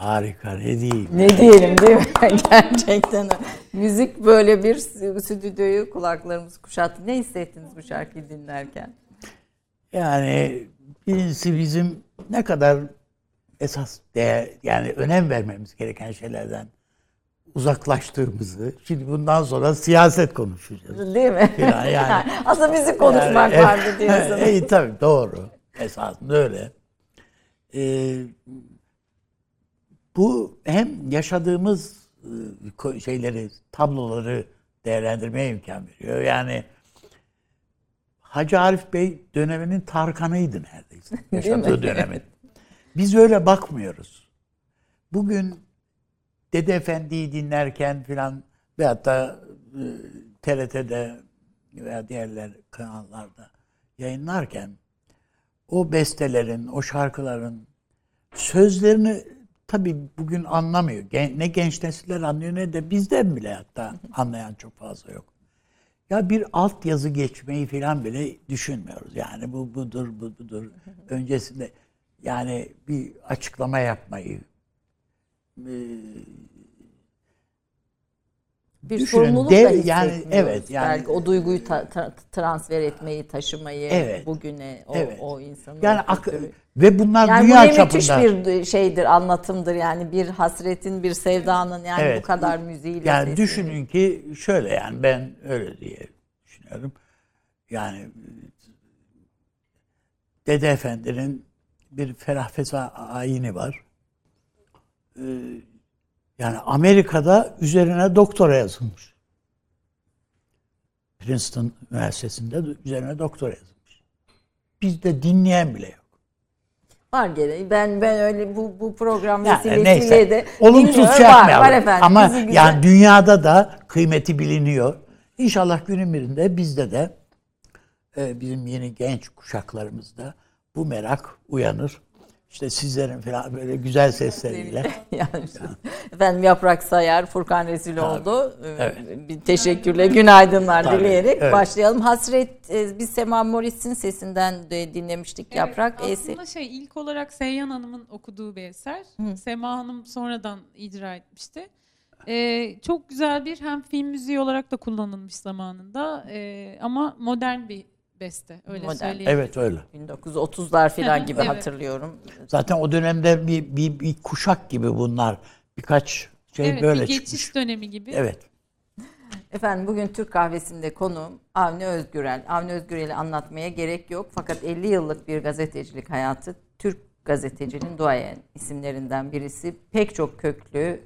Harika ne diyeyim. Ne diyelim değil mi? Gerçekten. Müzik böyle bir stüdyoyu kulaklarımız kuşattı. Ne hissettiniz bu şarkıyı dinlerken? Yani birincisi bizim ne kadar esas değer yani önem vermemiz gereken şeylerden uzaklaştığımızı şimdi bundan sonra siyaset konuşacağız. Değil mi? Filan yani. Aslında müzik konuşmak Yani, vardı diyorsunuz. İyi tabii doğru. Esasında öyle. Ee, bu hem yaşadığımız e, şeyleri, tabloları değerlendirmeye imkan veriyor. Yani Hacı Arif Bey döneminin Tarkan'ıydı neredeyse. Yaşadığı mi? dönemin. Biz öyle bakmıyoruz. Bugün Dede Efendi'yi dinlerken filan veyahut da e, TRT'de veya diğerler kanallarda yayınlarken o bestelerin, o şarkıların sözlerini tabii bugün anlamıyor. Ne genç nesiller anlıyor ne de bizden bile hatta anlayan çok fazla yok. Ya bir altyazı geçmeyi falan bile düşünmüyoruz. Yani bu budur, bu budur. Öncesinde yani bir açıklama yapmayı, Bir Düşünün, sorumluluk dev- da yani, evet, yani- Belki o duyguyu ta- ta- transfer etmeyi, taşımayı Evet. bugüne o, Evet. o insanın. yani ak- ve bunlar yani bu dünya müthiş çapında. bir şeydir, anlatımdır yani bir hasretin, bir sevdanın yani Evet. bu kadar müziğiyle. Yani sesini- düşünün ki şöyle yani ben öyle diye düşünüyorum. Yani Dede Efendi'nin bir ferah feza ayini var. Ee, yani Amerika'da üzerine doktora yazılmış. Princeton Üniversitesi'nde üzerine doktora yazılmış. Bizde dinleyen bile yok. Var gene. Ben ben öyle bu bu program Yani vesilesiyle de Olumsuz şey var, var efendim. Ama Bizi güzel- yani dünyada da kıymeti biliniyor. İnşallah günün birinde bizde de e, bizim yeni genç kuşaklarımızda bu merak uyanır. İşte sizlerin falan böyle güzel sesleriyle. yani efendim Yaprak Sayar, Furkan Reziloğlu. Ee, Evet. Bir teşekkürle günaydınlar Tabii, dileyerek evet. başlayalım. Hasret e, biz Sema Moris'in sesinden de dinlemiştik Yaprak. Evet, Esi- aslında şey ilk olarak Seyhan Hanım'ın okuduğu bir eser. Sema Hanım sonradan icra etmişti. Ee, çok güzel bir hem film müziği olarak da kullanılmış zamanında ee, ama modern bir beste öyle Modern. Evet öyle. 1930'lar falan gibi evet. hatırlıyorum. Zaten o dönemde bir, bir, bir kuşak gibi bunlar. Birkaç şey Evet, böyle bir geçiş çıkmış. dönemi gibi. Evet. Efendim bugün Türk kahvesinde konuğum Avni Özgürel. Avni Özgürel'i anlatmaya gerek yok fakat 50 yıllık bir gazetecilik hayatı Türk gazetecinin duayen isimlerinden birisi. Pek çok köklü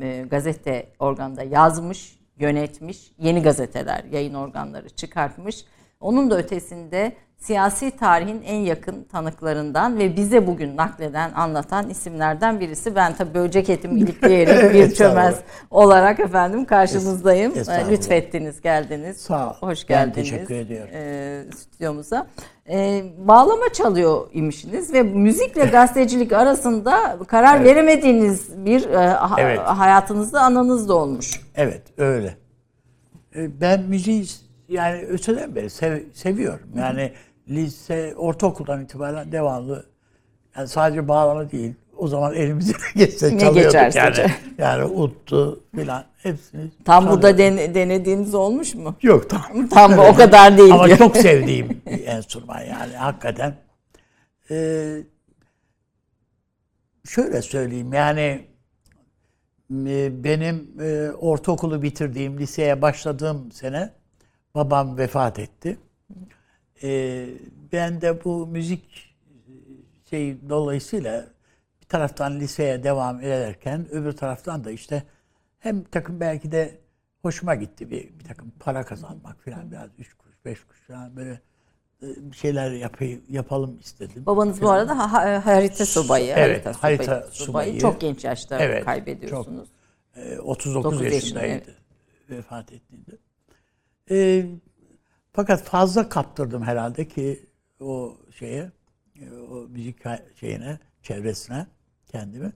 e, gazete organda yazmış, yönetmiş, yeni gazeteler, yayın organları çıkartmış. Onun da ötesinde siyasi tarihin en yakın tanıklarından ve bize bugün nakleden, anlatan isimlerden birisi. Ben tabii böyle ceketimi ilikleyerek bir çömez olarak efendim karşınızdayım. Estağfurullah. Lütfettiniz, geldiniz. Sağ ol. Hoş Ben geldiniz. teşekkür ediyorum. e, stüdyomuza. E, bağlama çalıyor imişsiniz ve müzikle gazetecilik arasında karar veremediğiniz bir e, ha- Evet. hayatınızda anınız da olmuş. Evet öyle. E, Ben müziği yani öteden beri sev- seviyorum. Yani lise, ortaokuldan itibaren devamlı yani sadece bağlama değil. O zaman elimize geçse Ne çalıyorduk geçerse yani. çal- Yani uttu filan hepsini Tam burada çalıyorduk. den- denediğiniz olmuş mu? Yok tam. Tam o kadar değil. Ama diyor. çok sevdiğim bir enstrüman yani hakikaten. Ee, şöyle söyleyeyim yani e, benim e, ortaokulu bitirdiğim, liseye başladığım sene babam vefat etti. Ee, ben de bu müzik şey dolayısıyla bir taraftan liseye devam ederken öbür taraftan da işte hem takım belki de hoşuma gitti bir, bir takım para kazanmak falan biraz üç kuruş beş kuruş falan böyle e, bir şeyler yapayım, yapalım istedim. Babanız bu arada ha- ha- harita subayı. Evet, harita, harita subayı. Çok genç yaşta Evet, kaybediyorsunuz. Ee, 39 Dokuz yaşında, yaşındaydı vefat ettiğinde. Ee, fakat fazla kaptırdım herhalde ki o şeye, e, o müzik şeyine, çevresine kendimi.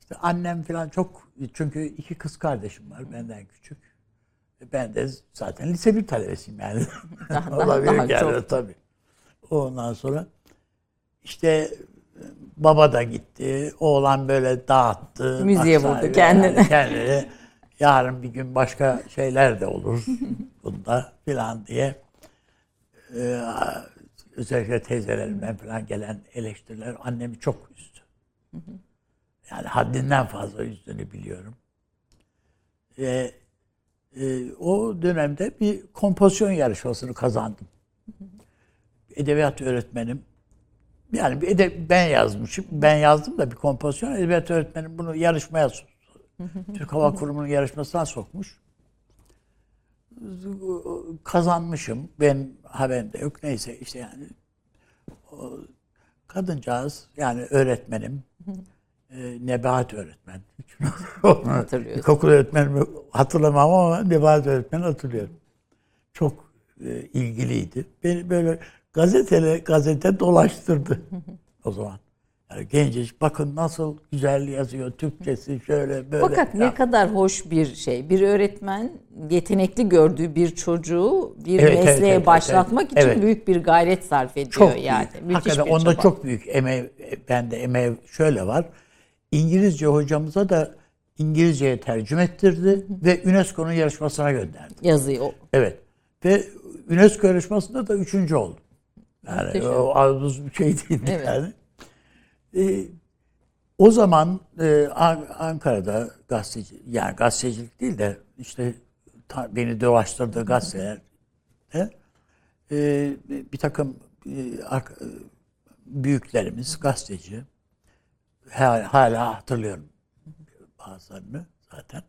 İşte annem falan çok, çünkü iki kız kardeşim var benden küçük. E, Ben de zaten lise bir talebesiyim yani. Daha- Olabilir daha yani çok. tabii. Ondan sonra işte e, baba da gitti. Oğlan böyle dağıttı. Müziğe vurdu yani kendini. Yarın bir gün başka şeyler de olur bunda filan diye. Ee, özellikle teyzelerimden falan gelen eleştiriler annemi çok üzdü. Yani haddinden fazla üzdüğünü biliyorum. Ve e, o dönemde bir kompozisyon yarışmasını kazandım. Edebiyat öğretmenim yani bir ede- ben yazmışım. Ben yazdım da bir kompozisyon. Edebiyat öğretmenim bunu yarışmaya soktu. Türk Hava Kurumu'nun yarışmasına sokmuş. Kazanmışım. Ben haberim de yok. Neyse işte yani o kadıncağız yani öğretmenim e, Nebahat öğretmen. İlkokul öğretmenimi hatırlamam ama Nebahat öğretmeni hatırlıyorum. Çok e, ilgiliydi. Beni böyle gazetele gazete dolaştırdı o zaman. Yani gencecik bakın nasıl güzel yazıyor Türkçesi şöyle böyle. Fakat ne Ya, kadar hoş bir şey. Bir öğretmen yetenekli gördüğü bir çocuğu bir Evet, evet, mesleğe evet, başlatmak evet. için Evet. büyük bir gayret sarf ediyor çok yani. büyük. Müthiş Hakikaten bir onda çaba. çok büyük emeği, bende emeği şöyle var. İngilizce hocamıza da İngilizceye tercüme ettirdi ve UNESCO'nun yarışmasına gönderdi. yazıyor. Evet. Ve UNESCO yarışmasında da üçüncü oldum. Yani Muhteşem. o az bir şey değildi Evet. yani. Ee, o zaman e, An- Ankara'da gazeteci, yani gazetecilik değil de işte ta- beni dolaştırdığı gazetelerde e, bir takım e, e, büyüklerimiz gazeteci hala, hala hatırlıyorum bazılarını zaten.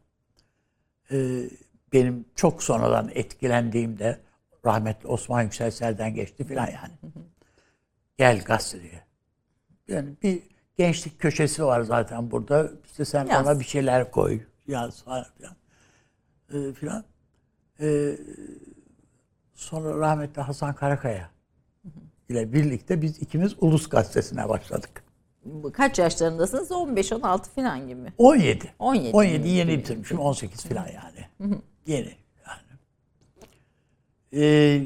Ee, benim çok sonradan etkilendiğimde rahmetli Osman Yükselser'den geçti filan yani. Gel gazeteye. Yani bir gençlik köşesi var zaten burada. İşte sen Yaz. ona bir şeyler koy. Yaz falan filan. Ee, filan. Ee, sonra rahmetli Hasan Karakaya ile birlikte biz ikimiz Ulus Gazetesi'ne başladık. Kaç yaşlarındasınız? 15-16 falan gibi. 17. 17. 17 yeni bitirmişim. 18 falan yani. Yeni yani. Ee,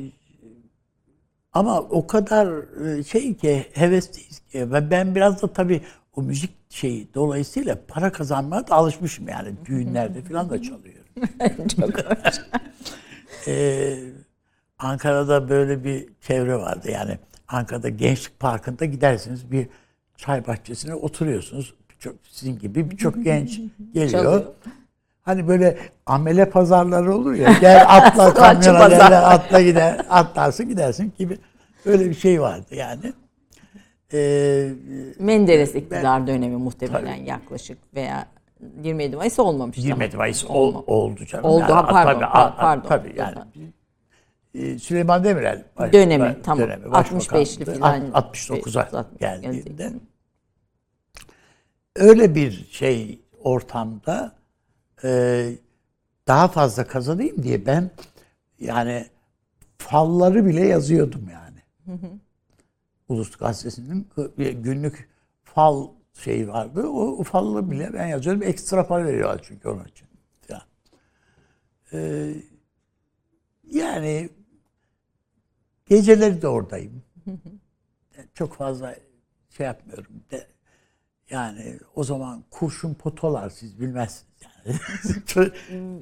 ama o kadar e, şey ki hevesliyiz ki ve ben biraz da tabii o müzik şeyi dolayısıyla para kazanmaya da alışmışım yani. Düğünlerde falan da çalıyorum. Çok hoş. Ee, Ankara'da böyle bir çevre vardı. Yani Ankara'da Gençlik Parkı'nda gidersiniz bir çay bahçesine oturuyorsunuz. Çok, sizin gibi birçok genç geliyor. Çalıyor. Hani böyle amele pazarları olur ya. Gel atla kamyona atla gider. Atlarsın gidersin gibi. Böyle bir şey vardı yani. Ee, Menderes iktidar dönemi muhtemelen yaklaşık veya 27 Mayıs olmamış. 27 Mayıs ol- Olma. oldu canım. Oldu, Yani, ha, pardon, tabii, a- pardon. Tabii yani. Ee, Süleyman Demirel baş- Dönemi, baş- tamam. dönemi, 65'li başbakandı. filan. Alt- 69'a 60 geldiğinde. Öyle bir şey ortamda e, daha fazla kazanayım diye ben yani falları bile yazıyordum yani. Ulus Gazetesi'nin günlük fal şeyi vardı. O, falları bile ben yazıyordum. Ekstra para veriyorlar çünkü onun için. Ya. Ee, yani geceleri de oradayım. Çok fazla şey yapmıyorum. De, yani o zaman kurşun potolar siz bilmezsiniz yani.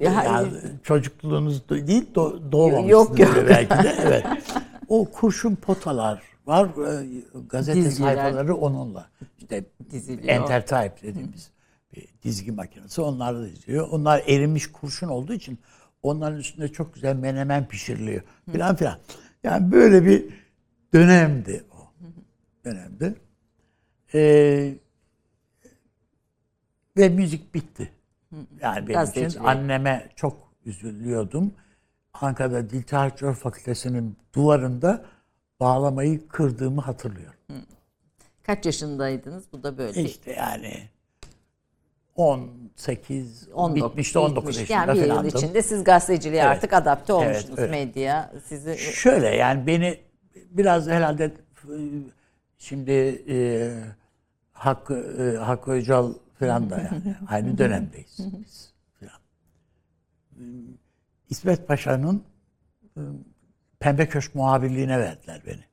Yani çocukluğunuz değil do, doğmamışsınız Yok, yok. belki de evet. O kurşun potalar var e, gazete Dizgiler. sayfaları onunla. İşte Diziliyor. Entertype dediğimiz bir dizgi makinesi onlarla da diziliyor. Onlar erimiş kurşun olduğu için onların üstünde çok güzel menemen pişiriliyor filan filan. Yani böyle bir dönemdi o. Dönemdi. Ee, ve müzik bitti. Yani benim için Gazetecilik. anneme çok üzülüyordum. Ankara'da Dil Tarihçiler Fakültesi'nin duvarında bağlamayı kırdığımı hatırlıyorum. Kaç yaşındaydınız? Bu da böyle. İşte yani 18, 19, bitmişti 19 bitmiş. yaşında Yani bir yıl falandım. içinde siz gazeteciliğe Evet. artık adapte olmuştunuz evet. medya. Sizi Şöyle yani beni biraz herhalde e, şimdi e, Hakkı, e, Hakkı Öcal falan da yani aynı dönemdeyiz biz falan. İsmet Paşa'nın e, Pembe Köşk muhabirliğine verdiler beni.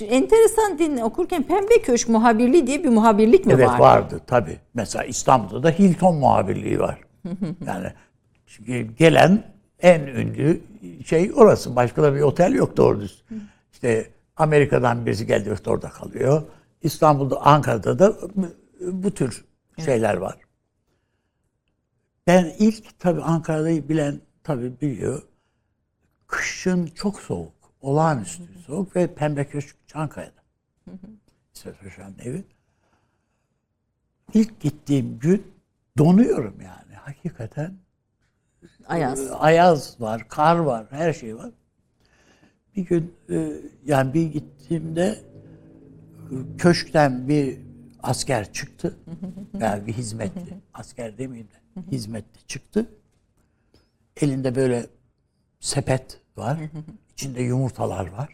Enteresan dinle okurken Pembe Köşk muhabirliği diye bir muhabirlik mi Evet var? vardı tabii. Mesela İstanbul'da da Hilton muhabirliği var. yani gelen en ünlü şey orası. Başka da bir otel yok doğru düz. İşte Amerika'dan birisi geldi işte orada kalıyor. İstanbul'da, Ankara'da da bu tür şeyler var. Ben ilk tabii Ankara'yı bilen tabii biliyor. Kışın çok soğuk. Olağanüstü soğuk ve Pembe Köşk Çankaya'da. İsmet Paşa'nın evi. İlk gittiğim gün donuyorum yani. Hakikaten Ayaz. ayaz var, kar var, her şey var. Bir gün e, yani bir gittiğimde e, köşkten bir asker çıktı. Yani bir hizmetli. Asker demeyeyim de hizmetli çıktı. Elinde böyle sepet var. İçinde yumurtalar var.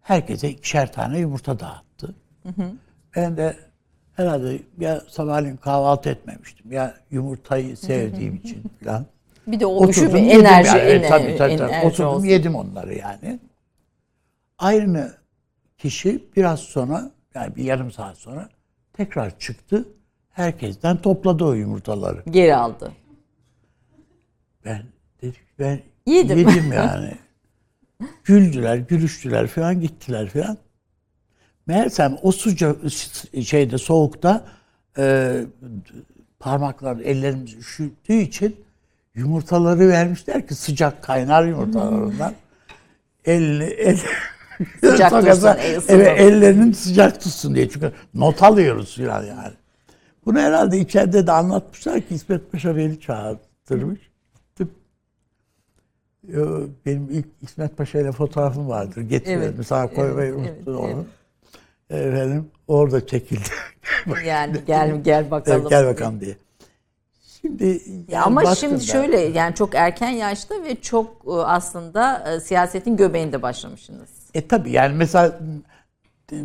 Herkese ikişer tane yumurta dağıttı. Ben de herhalde ya sabahleyin kahvaltı etmemiştim. Ya yumurtayı sevdiğim için falan. Bir de o üşüme, Oturdum yedim enerji, yani. enerji, tabii, tabii, tabii. enerji Oturdum olsun. yedim onları yani. Aynı kişi biraz sonra yani bir yarım saat sonra tekrar çıktı. Herkesten topladı o yumurtaları. Geri aldı. Ben dedik ben Yedim. yedim yani. Güldüler, gülüştüler falan gittiler falan. Meğersem o sıcak şeyde soğukta e, parmaklar ellerimiz üşüttüğü için yumurtaları vermişler ki sıcak kaynar yumurtalar ondan. Elini el, Sıcak tutsun, el evet, ellerinin sıcak tutsun diye. Çünkü not alıyoruz filan yani. Bunu herhalde içeride de anlatmışlar ki İsmet Paşa beni çağırtırmış. Benim ilk İsmet Paşa ile fotoğrafım vardır. Getiriyorum. Evet, Sana koymayı evet, unuttum evet, onu. Efendim orada çekildi. Yani gel gel bakalım. Evet, Gel bakalım diye. Şimdi Ya ama şimdi ben- şöyle yani çok erken yaşta ve çok e, aslında e, siyasetin göbeğinde başlamışsınız. E tabii yani mesela e,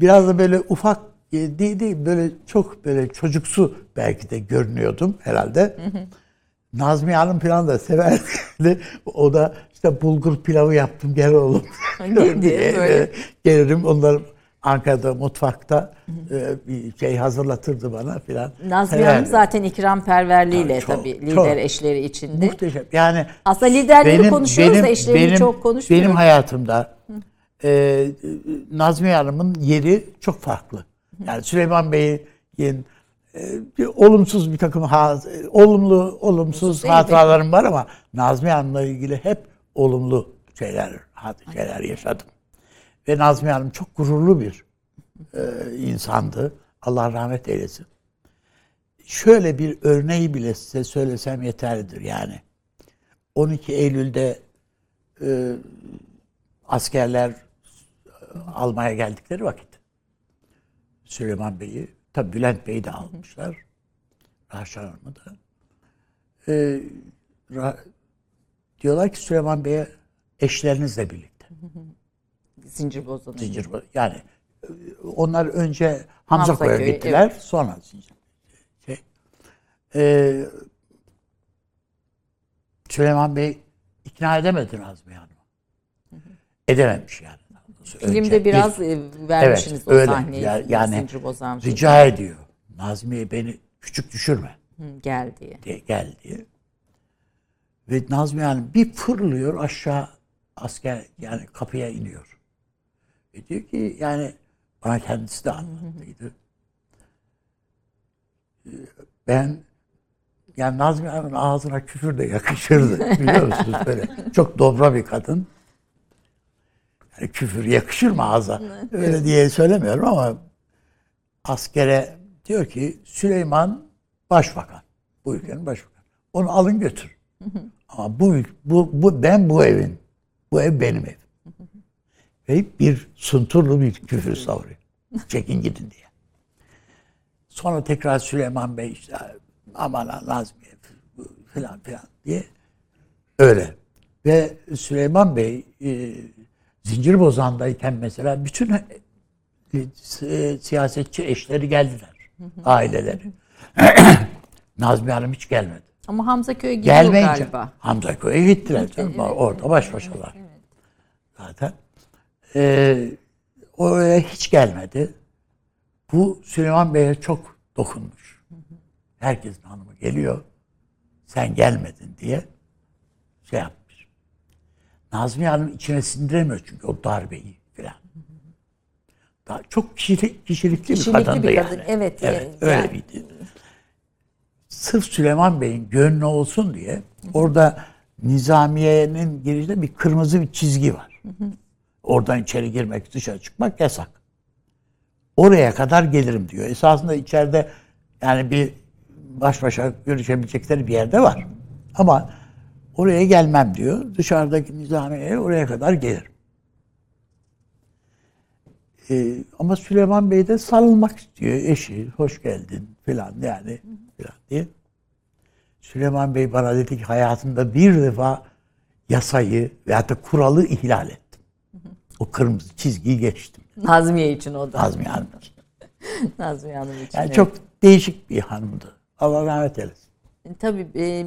biraz da böyle ufak değil değil böyle çok böyle çocuksu belki de görünüyordum herhalde. Nazmiye Hanım falan da severdi. o da işte bulgur pilavı yaptım gel oğlum. Dedi, diye, böyle. e, Gelirim onlar Ankara'da mutfakta e, bir şey hazırlatırdı bana filan. Nazmiye Hanım zaten ikramperverliğiyle çok, tabii lider çok. eşleri içinde. Muhteşem. Yani Aslında liderleri konuşuyoruz da eşlerini çok konuşmuyoruz. Benim hayatımda e, Nazmiye Hanım'ın yeri çok farklı. Yani Süleyman Bey'in bir olumsuz bir takım ha, olumlu olumsuz değil, hatıralarım var ama Nazmiye Hanım'la ilgili hep olumlu şeyler şeyler yaşadım. Ve Nazmiye Hanım çok gururlu bir e, insandı. Allah rahmet eylesin. Şöyle bir örneği bile size söylesem yeterlidir yani. 12 Eylül'de e, askerler e, almaya geldikleri vakit Süleyman Bey'i, tabi Bülent Bey'i de almışlar. Rahşan Hanım'ı da. E, Ra- diyorlar ki Süleyman Bey'e eşlerinizle birlikte. Zincir bozanı. Zincir yani e, onlar önce Hamza Koy'a gittiler sonra Zincir. Şey, e, Süleyman Bey ikna edemedi Nazmiye Hanım'ı. Edememiş yani. Filmde Önce biraz bir- e, vermişsiniz Evet, o öyle. sahneyi. Ya- yani Zincir bozan filmi. rica ediyor. Nazmiye beni küçük düşürme Hı, gel diye. diye gel diye. Ve Nazmiye Hanım bir fırlıyor aşağı asker yani kapıya iniyor. Ve diyor ki yani bana kendisi de anlattıydı. Ee, Ben yani Nazmiye Hanım'ın ağzına küfür de yakışırdı biliyor musunuz böyle. Çok dobra bir kadın. Yani küfür yakışır mı ağza? Öyle diye söylemiyorum ama askere diyor ki Süleyman başbakan. Bu ülkenin başbakanı. Onu alın götür. Ama bu, bu, bu ben bu evin. Bu ev benim evim. Ve bir sunturlu bir küfür savuruyor. Çekin gidin diye. Sonra tekrar Süleyman Bey işte aman ha, Nazmiye filan filan diye öyle. Ve Süleyman Bey e, Zincirbozan'dayken mesela bütün e, e, siyasetçi eşleri geldiler. Aileleri. Nazmiye Hanım hiç gelmedi. Ama Hamza Köy'e gidiyor Gelmeyince galiba. Hamza Köy'e gittiler. canım. Orada baş başalar. Zaten. Ee, oraya hiç gelmedi. Bu Süleyman Bey'e çok dokunmuş. Herkesin hanımı geliyor. Sen gelmedin diye şey yapmış. Nazmiye Hanım içine sindiremiyor çünkü o darbeyi filan. Daha çok kişilik, kişilikli, bir Kişilikli kadındı bir yani. kadın, evet, evet e, öyle yani- biriydi. Sırf Süleyman Bey'in gönlü olsun diye orada Nizamiye'nin girişinde bir kırmızı bir çizgi var. Oradan içeri girmek, dışarı çıkmak yasak. Oraya kadar gelirim diyor. Esasında içeride yani bir baş başa görüşebilecekleri bir yerde var. Ama oraya gelmem diyor. Dışarıdaki nizamiye oraya kadar gelirim. Ee, ama Süleyman Bey de sarılmak istiyor. Eşi, hoş geldin filan yani filan diye. Süleyman Bey bana dedi ki hayatımda bir defa yasayı veyahut da kuralı ihlal ettim. O kırmızı çizgiyi geçtim. Nazmiye için o da. Nazmiye Hanım. Nazmiye Hanım için. Yani evet. çok değişik bir hanımdı. Allah rahmet eylesin. Tabii e,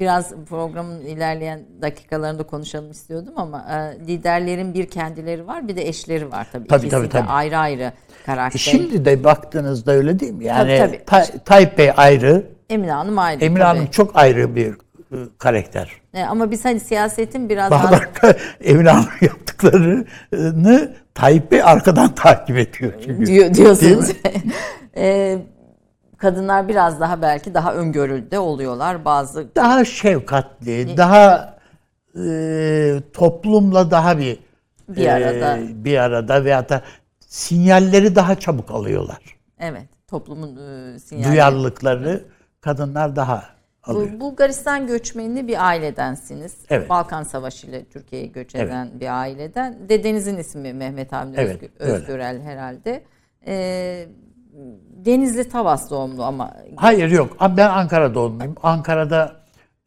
biraz programın ilerleyen dakikalarında konuşalım istiyordum ama e, liderlerin bir kendileri var bir de eşleri var tabii. Tabii, İkisi tabii, tabii. ayrı ayrı karakter. Şimdi de baktığınızda öyle değil mi? Yani Tabii, tabii. Ta- Tayyip Bey ayrı, Emine Hanım ayrı. Emine tabii. Hanım çok ayrı bir e, karakter. E, ama biz hani siyasetin biraz daha Emine Hanım yaptıklarını Tayyip Bey arkadan takip ediyor çünkü. diyor, diyorsunuz. E, kadınlar biraz daha belki daha öngörülü de oluyorlar bazı. Daha şefkatli, daha e, toplumla daha bir Bir arada. bir arada veyahut da sinyalleri daha çabuk alıyorlar. Evet toplumun e, sinyali. Duyarlılıkları kadınlar daha alıyor. Bu, Bulgaristan göçmenli bir ailedensiniz. Evet. Balkan Savaşı ile Türkiye'ye göç Evet. eden bir aileden. Dedenizin ismi Mehmet Avni Evet, öyle. Özgürel herhalde. Ee, Denizli Tavas doğumlu ama Hayır yok. Ben Ankara doğumluyum. Ankara'da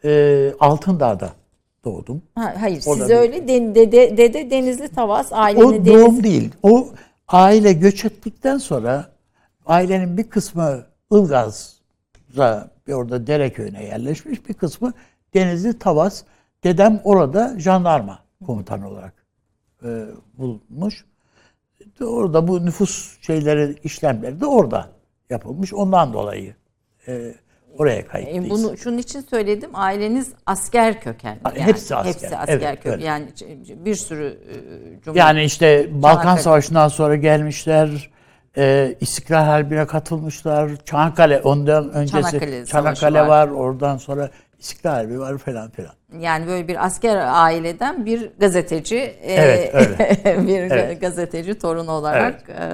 e, Altındağ'da doğdum. ha, hayır Orada siz öyle de- dede, dede Denizli Tavas O ailenin doğum deniz değil. O aile göç ettikten sonra ailenin bir kısmı Ilgaz'a bir orada Dereköy'üne yerleşmiş. Bir kısmı Denizli Tavas. Dedem orada jandarma komutanı olarak e, bulmuş. Orada bu nüfus şeyleri işlemleri de orada yapılmış. Ondan dolayı e, oraya E, kayıtlıyız. Bunu şunun için söyledim. Aileniz asker kökenli. Ha, Yani. hepsi asker. Hepsi asker Evet, kök. öyle. Yani bir sürü e, cumhur- Yani işte Balkan Çanakkale. Savaşı'ndan sonra gelmişler. E, İstiklal Harbi'ne katılmışlar. Çanakkale ondan öncesi Çanakkale Çanakkale, var. var. Oradan sonra İstiklal Harbi var falan filan. yani böyle bir asker aileden bir gazeteci e, Evet, öyle. bir Evet. gazeteci torunu olarak e,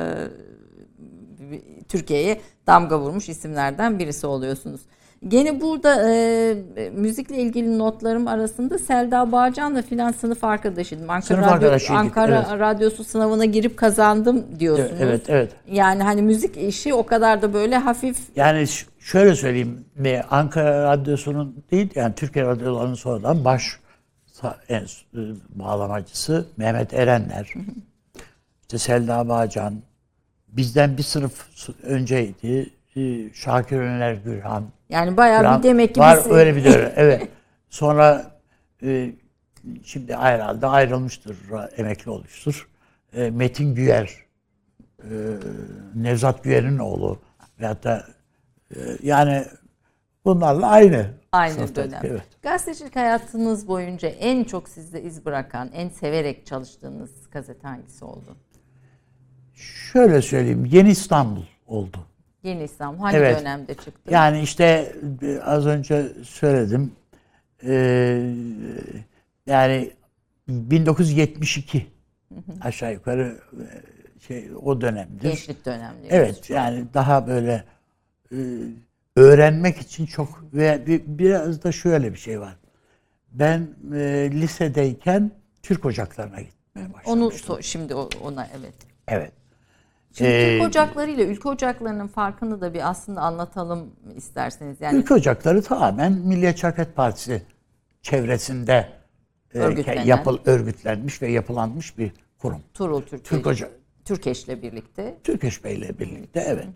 Türkiye'ye damga vurmuş isimlerden birisi oluyorsunuz. Gene burada e, müzikle ilgili notlarım arasında Selda Bağcan'la filan sınıf arkadaşıydım. Ankara, Sınıf Radyo- Ankara evet. Radyosu sınavına girip kazandım diyorsunuz. Evet, evet. Yani hani müzik işi o kadar da böyle hafif Yani şöyle söyleyeyim. e, Ankara Radyosu'nun değil yani Türkiye Radyoları'nın sonradan baş en, e, bağlamacısı Mehmet Erenler. işte Selda Bağcan. Bizden bir sınıf önceydi. Şakir Öner Gürhan. yani bayağı falan bir demek ki var biz- öyle bir dönem. Evet. Sonra e, şimdi herhalde ayrılmıştır, emekli olmuştur. E, Metin Güyer, e, Nevzat Güyer'in oğlu veyahut da e, yani bunlarla aynı. Aynı sınıftaydık, dönem. Evet. Gazetecilik hayatınız boyunca en çok sizde iz bırakan, en severek çalıştığınız gazete hangisi oldu? Şöyle söyleyeyim, Yeni İstanbul oldu. Yeni İslam hangi Evet. dönemde çıktı? Yani işte e, az önce söyledim. E, yani 1972 aşağı yukarı e, şey o dönemdir. Gençlik dönemleri. Evet yani daha böyle e, öğrenmek için çok ve bir, biraz da şöyle bir şey var. Ben e, lisedeyken Türk ocaklarına gitmeye başladım. Onu so- şimdi ona evet. Evet. Şimdi Ee, Türk ocakları ile ülke ocaklarının farkını da bir aslında anlatalım isterseniz. Yani Ülke ocakları tamamen Milliyetçi Hareket Partisi çevresinde e, Örgütlenen. yapıl, örgütlenmiş ve yapılanmış bir kurum. Turul Türkiye, Türk Ocağı. Türkeş'le birlikte. Türkeş Bey ile birlikte evet.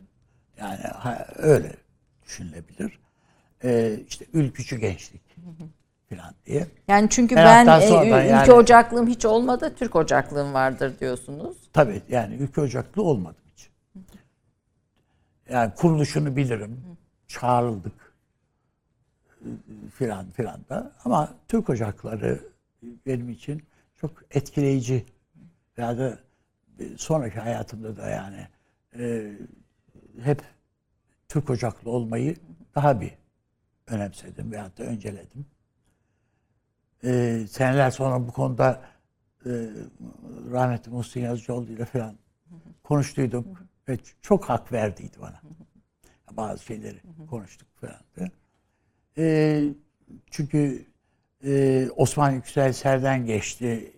Yani ha, öyle düşünülebilir. Ee, işte ülkücü gençlik falan diye. Yani çünkü Ben e, sonradan ül- yani- ülke ocaklığım hiç olmadı, Türk ocaklığım vardır diyorsunuz. Tabii yani ülke ocaklı olmadım hiç. Yani kuruluşunu bilirim. Çağrıldık filan filan da. Ama Türk ocakları benim için çok etkileyici. Ya da sonraki hayatımda da yani e, hep Türk ocaklı olmayı daha bir önemsedim veyahut da önceledim. E, seneler sonra bu konuda e, rahmetli Muhsin Yazıcıoğlu ile falan konuştuyduk ve çok hak verdiydi bana. Bazı şeyleri konuştuk falan. da. E, çünkü e, Osman Yüksel Ser'den geçti.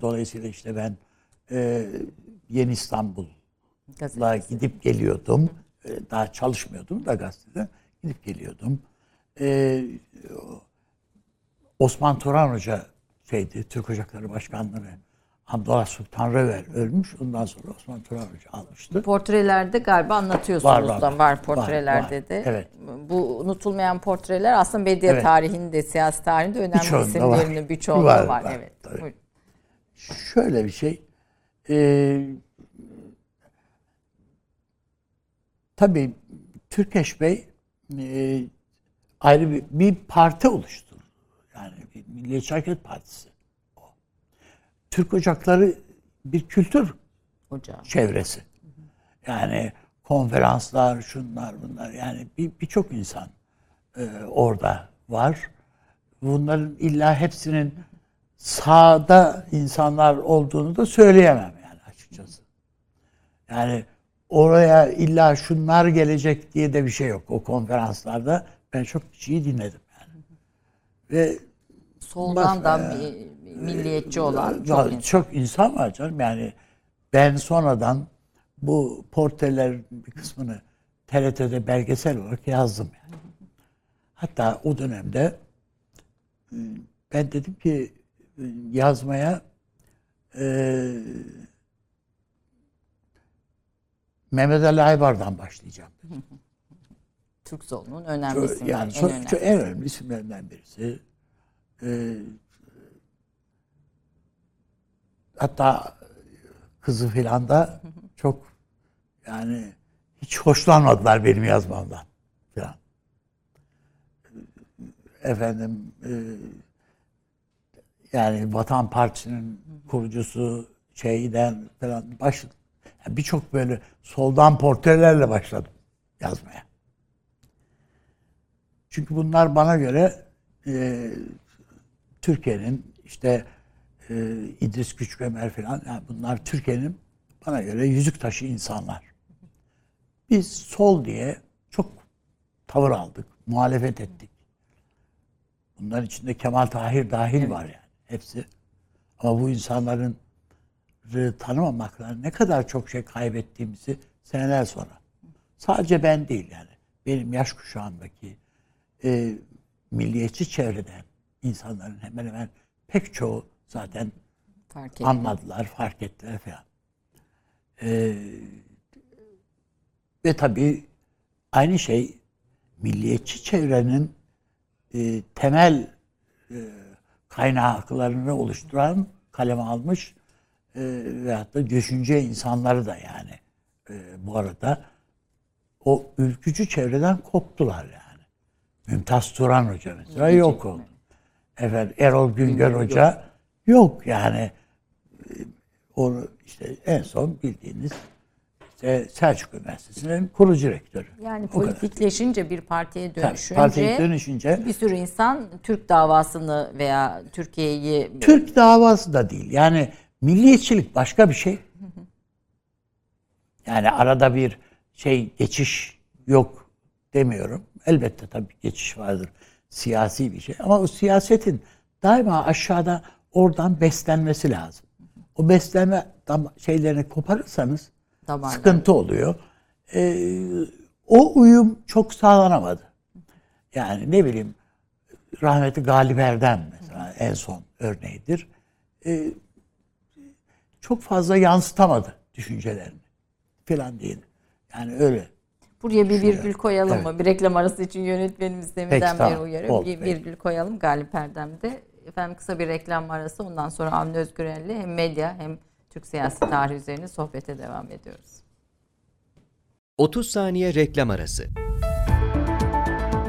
Dolayısıyla işte ben e, Yeni İstanbul'la gidip geliyordum. E, Daha çalışmıyordum da gazetede. Gidip geliyordum. E, Osman Turan Hoca şeydi, Türk Ocakları Başkanlığı Abdullah Sultan Röver ölmüş. Ondan sonra Osman Turan Hoca almıştı. Portrelerde galiba anlatıyorsunuz Var, var. da var portrelerde Var, var. de. Evet. Bu unutulmayan portreler aslında medya Evet. tarihinde, siyasi tarihinde önemli Birçoğunda isimlerinin birçoğunda var. Var, var, Evet. tabii. Buyurun. Şöyle bir şey. E, tabii Türkeş Bey e, ayrı bir, bir parti oluşturdu. Bir Milliyetçi Hareket Partisi. o. Türk Ocakları bir kültür Ocağı. çevresi. Yani konferanslar, şunlar bunlar yani bir birçok insan e, orada var. Bunların illa hepsinin sağda insanlar olduğunu da söyleyemem yani açıkçası. Yani oraya illa şunlar gelecek diye de bir şey yok o konferanslarda. Ben çok kişiyi dinledim yani. Ve Soldan Bak, da mi- milliyetçi olan ya, çok insan. çok insan var canım. Yani ben sonradan bu portrelerin bir kısmını TRT'de belgesel olarak yazdım yani. Hatta o dönemde e, ben dedim ki e, yazmaya e, Mehmet Ali Aybar'dan başlayacağım. Türk solunun önemli isimleri. yani en çok, önemli. çok en önemli isimlerinden birisi. Ee, hatta kızı filan da çok yani hiç hoşlanmadılar benim yazmamdan filan. Efendim e, yani Vatan Partisi'nin kurucusu şeyden falan baş yani birçok böyle soldan portrelerle başladım yazmaya. Çünkü bunlar bana göre e, Türkiye'nin işte e, İdris Küçükömer falan yani bunlar Türkiye'nin bana göre yüzük taşı insanlar. Biz sol diye çok tavır aldık, muhalefet ettik. Bunların içinde Kemal Tahir dahil var yani hepsi. Ama bu insanların tanımamakla ne kadar çok şey kaybettiğimizi seneler sonra. Sadece ben değil yani. Benim yaş kuşağındaki e, milliyetçi çevreden insanların hemen hemen pek çoğu zaten Fark ettim. anladılar, fark ettiler falan. Ee, ve tabii aynı şey milliyetçi çevrenin e, temel e, kaynaklarını oluşturan kaleme almış e, veyahut da düşünce insanları da yani e, bu arada o ülkücü çevreden koptular yani. Mümtaz Turan Hoca mesela yok o. Efendim Erol Güngör Hoca yok yani. E, Onu işte en son bildiğiniz işte Selçuk Üniversitesi'nin kurucu rektörü. Yani O kadar. politikleşince bir partiye Tabii, dönüşünce partiye dönüşünce bir sürü insan Türk davasını veya Türkiye'yi Türk davası da değil. Yani milliyetçilik başka bir şey. Yani arada bir şey geçiş yok demiyorum. Elbette tabii geçiş vardır. Siyasi bir şey. Ama o siyasetin daima aşağıda oradan beslenmesi lazım. O beslenme şeylerini koparırsanız Damardan. sıkıntı oluyor. Ee, o uyum çok sağlanamadı. Yani ne bileyim rahmetli Galip Erdem mesela en son örneğidir. Ee, çok fazla yansıtamadı düşüncelerini falan değil. Yani öyle. Buraya bir virgül koyalım Evet. mı? Bir reklam arası için yönetmenimiz deminden Peki, beri tamam. uyarıyor. Oldu, bir peki. virgül koyalım Galip Erdem'de. Efendim kısa bir reklam arası ondan sonra Avni Özgürel'le hem medya hem Türk siyasi tarihi üzerine sohbete devam ediyoruz. 30 saniye reklam arası.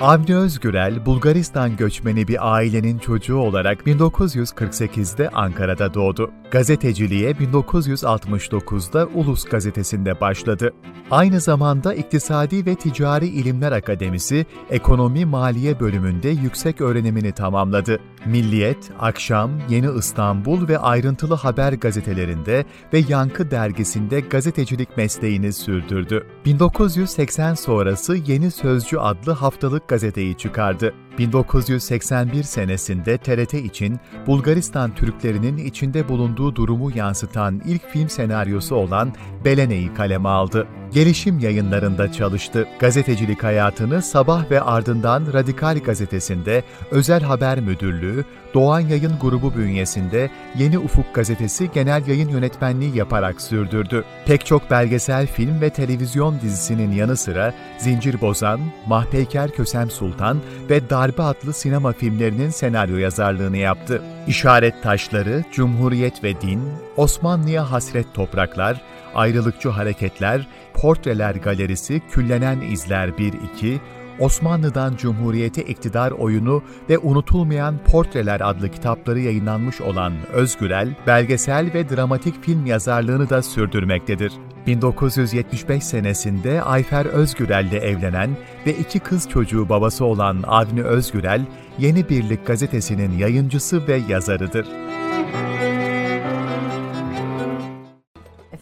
Avni Özgürel, Bulgaristan göçmeni bir ailenin çocuğu olarak 1948'de Ankara'da doğdu. Gazeteciliğe 1969'da Ulus Gazetesi'nde başladı. Aynı zamanda İktisadi ve Ticari İlimler Akademisi Ekonomi Maliye bölümünde yüksek öğrenimini tamamladı. Milliyet, Akşam, Yeni İstanbul ve Ayrıntılı Haber gazetelerinde ve Yankı dergisinde gazetecilik mesleğini sürdürdü. 1980 sonrası Yeni Sözcü adlı haftalık gazeteyi çıkardı. 1981 senesinde TRT için Bulgaristan Türklerinin içinde bulunduğu durumu yansıtan ilk film senaryosu olan Belene'yi kaleme aldı. Gelişim yayınlarında çalıştı. Gazetecilik hayatını Sabah ve ardından Radikal gazetesinde özel haber müdürlüğü, Doğan Yayın Grubu bünyesinde Yeni Ufuk gazetesi genel yayın yönetmenliği yaparak sürdürdü. Pek çok belgesel film ve televizyon dizisinin yanı sıra Zincir Bozan, Mahpeyker Kösem Sultan ve Darbe adlı sinema filmlerinin senaryo yazarlığını yaptı. İşaret Taşları, Cumhuriyet ve Din, Osmanlı'ya Hasret Topraklar, Ayrılıkçı Hareketler, Portreler Galerisi, Küllenen İzler 1-2, Osmanlı'dan Cumhuriyete iktidar oyunu ve Unutulmayan Portreler adlı kitapları yayınlanmış olan Özgürel, belgesel ve dramatik film yazarlığını da sürdürmektedir. 1975 senesinde Ayfer Özgürel'le evlenen ve iki kız çocuğu babası olan Avni Özgürel, Yeni Birlik gazetesinin yayıncısı ve yazarıdır.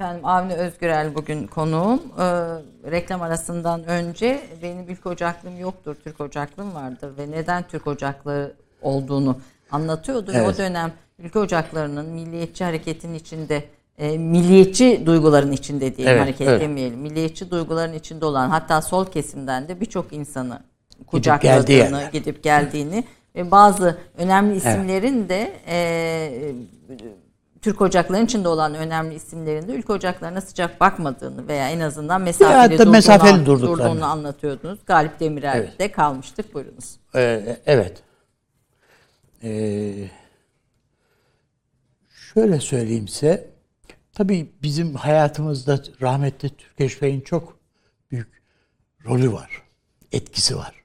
Efendim Avni Özgürel bugün konuğum. Ee, reklam arasından önce benim ilk ocaklığım yoktur, Türk ocaklığım vardır ve neden Türk ocaklığı olduğunu anlatıyordu ve Evet. o dönem ülke ocaklarının milliyetçi hareketin içinde e, milliyetçi duyguların içinde diyelim Evet, hareket evet. demeyelim. Milliyetçi duyguların içinde olan hatta sol kesimden de birçok insanı kucakladığını, yerler. gidip geldiğini ve bazı önemli isimlerin de e, Türk ocaklarının içinde olan önemli isimlerin de ülke ocaklarına sıcak bakmadığını veya en azından mesafeli, durduğunu, mesafeli durduklarını. durduğunu anlatıyordunuz. Galip Demirel'de kalmıştık. Buyurunuz. Ee, evet. Ee, şöyle söyleyeyim size. Tabii bizim hayatımızda rahmetli Türkeş Bey'in çok büyük rolü var. Etkisi var.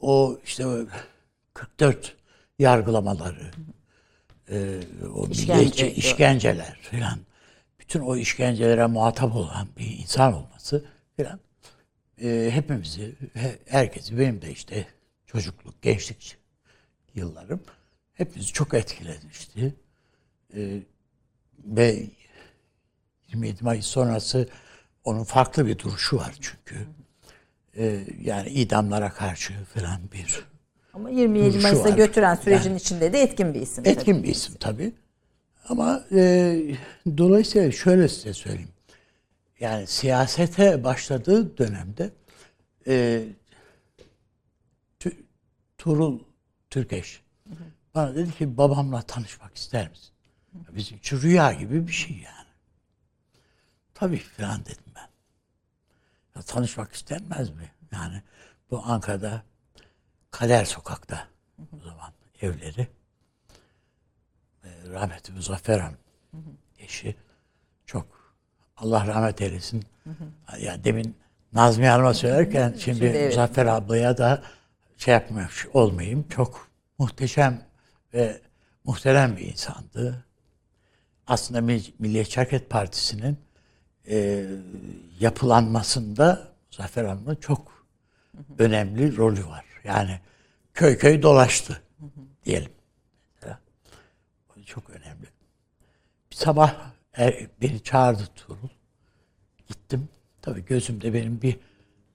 O işte o 44 yargılamaları, e, o İşkence milliyetçi ediyor. işkenceler filan. Bütün o işkencelere muhatap olan bir insan olması filan e, hepimizi, he- herkesi, benim de işte çocukluk, gençlik yıllarım hepimizi çok etkilemişti. E, ve 27 Mayıs sonrası onun farklı bir duruşu var çünkü. E, yani idamlara karşı falan bir Ama 27 Duruşu Mayıs'a götüren sürecin içinde de etkin bir isim. tabii. Etkin bir isim tabii. Ama e, dolayısıyla şöyle size söyleyeyim. Yani siyasete başladığı dönemde e, Tuğrul Türkeş bana dedi ki babamla tanışmak ister misin? Bizim için rüya gibi bir şey yani. Tabii falan dedim ben. Ya tanışmak istenmez mi? Yani bu Ankara'da Kader Sokak'ta o zaman evleri. Ee, rahmetli Muzaffer Hanım eşi çok Allah rahmet eylesin. Yani demin Nazmiye Hanım'a söylerken şimdi, evet. Muzaffer ablaya da şey yapmış olmayayım. Çok muhteşem ve muhterem bir insandı. Aslında Mill- Milliyetçi Hareket Partisi'nin e, yapılanmasında Muzaffer Hanım'ın çok önemli rolü var. Yani köy köy dolaştı diyelim. O çok önemli. Bir sabah er- beni çağırdı Tuğrul. Gittim. Tabii gözümde benim bir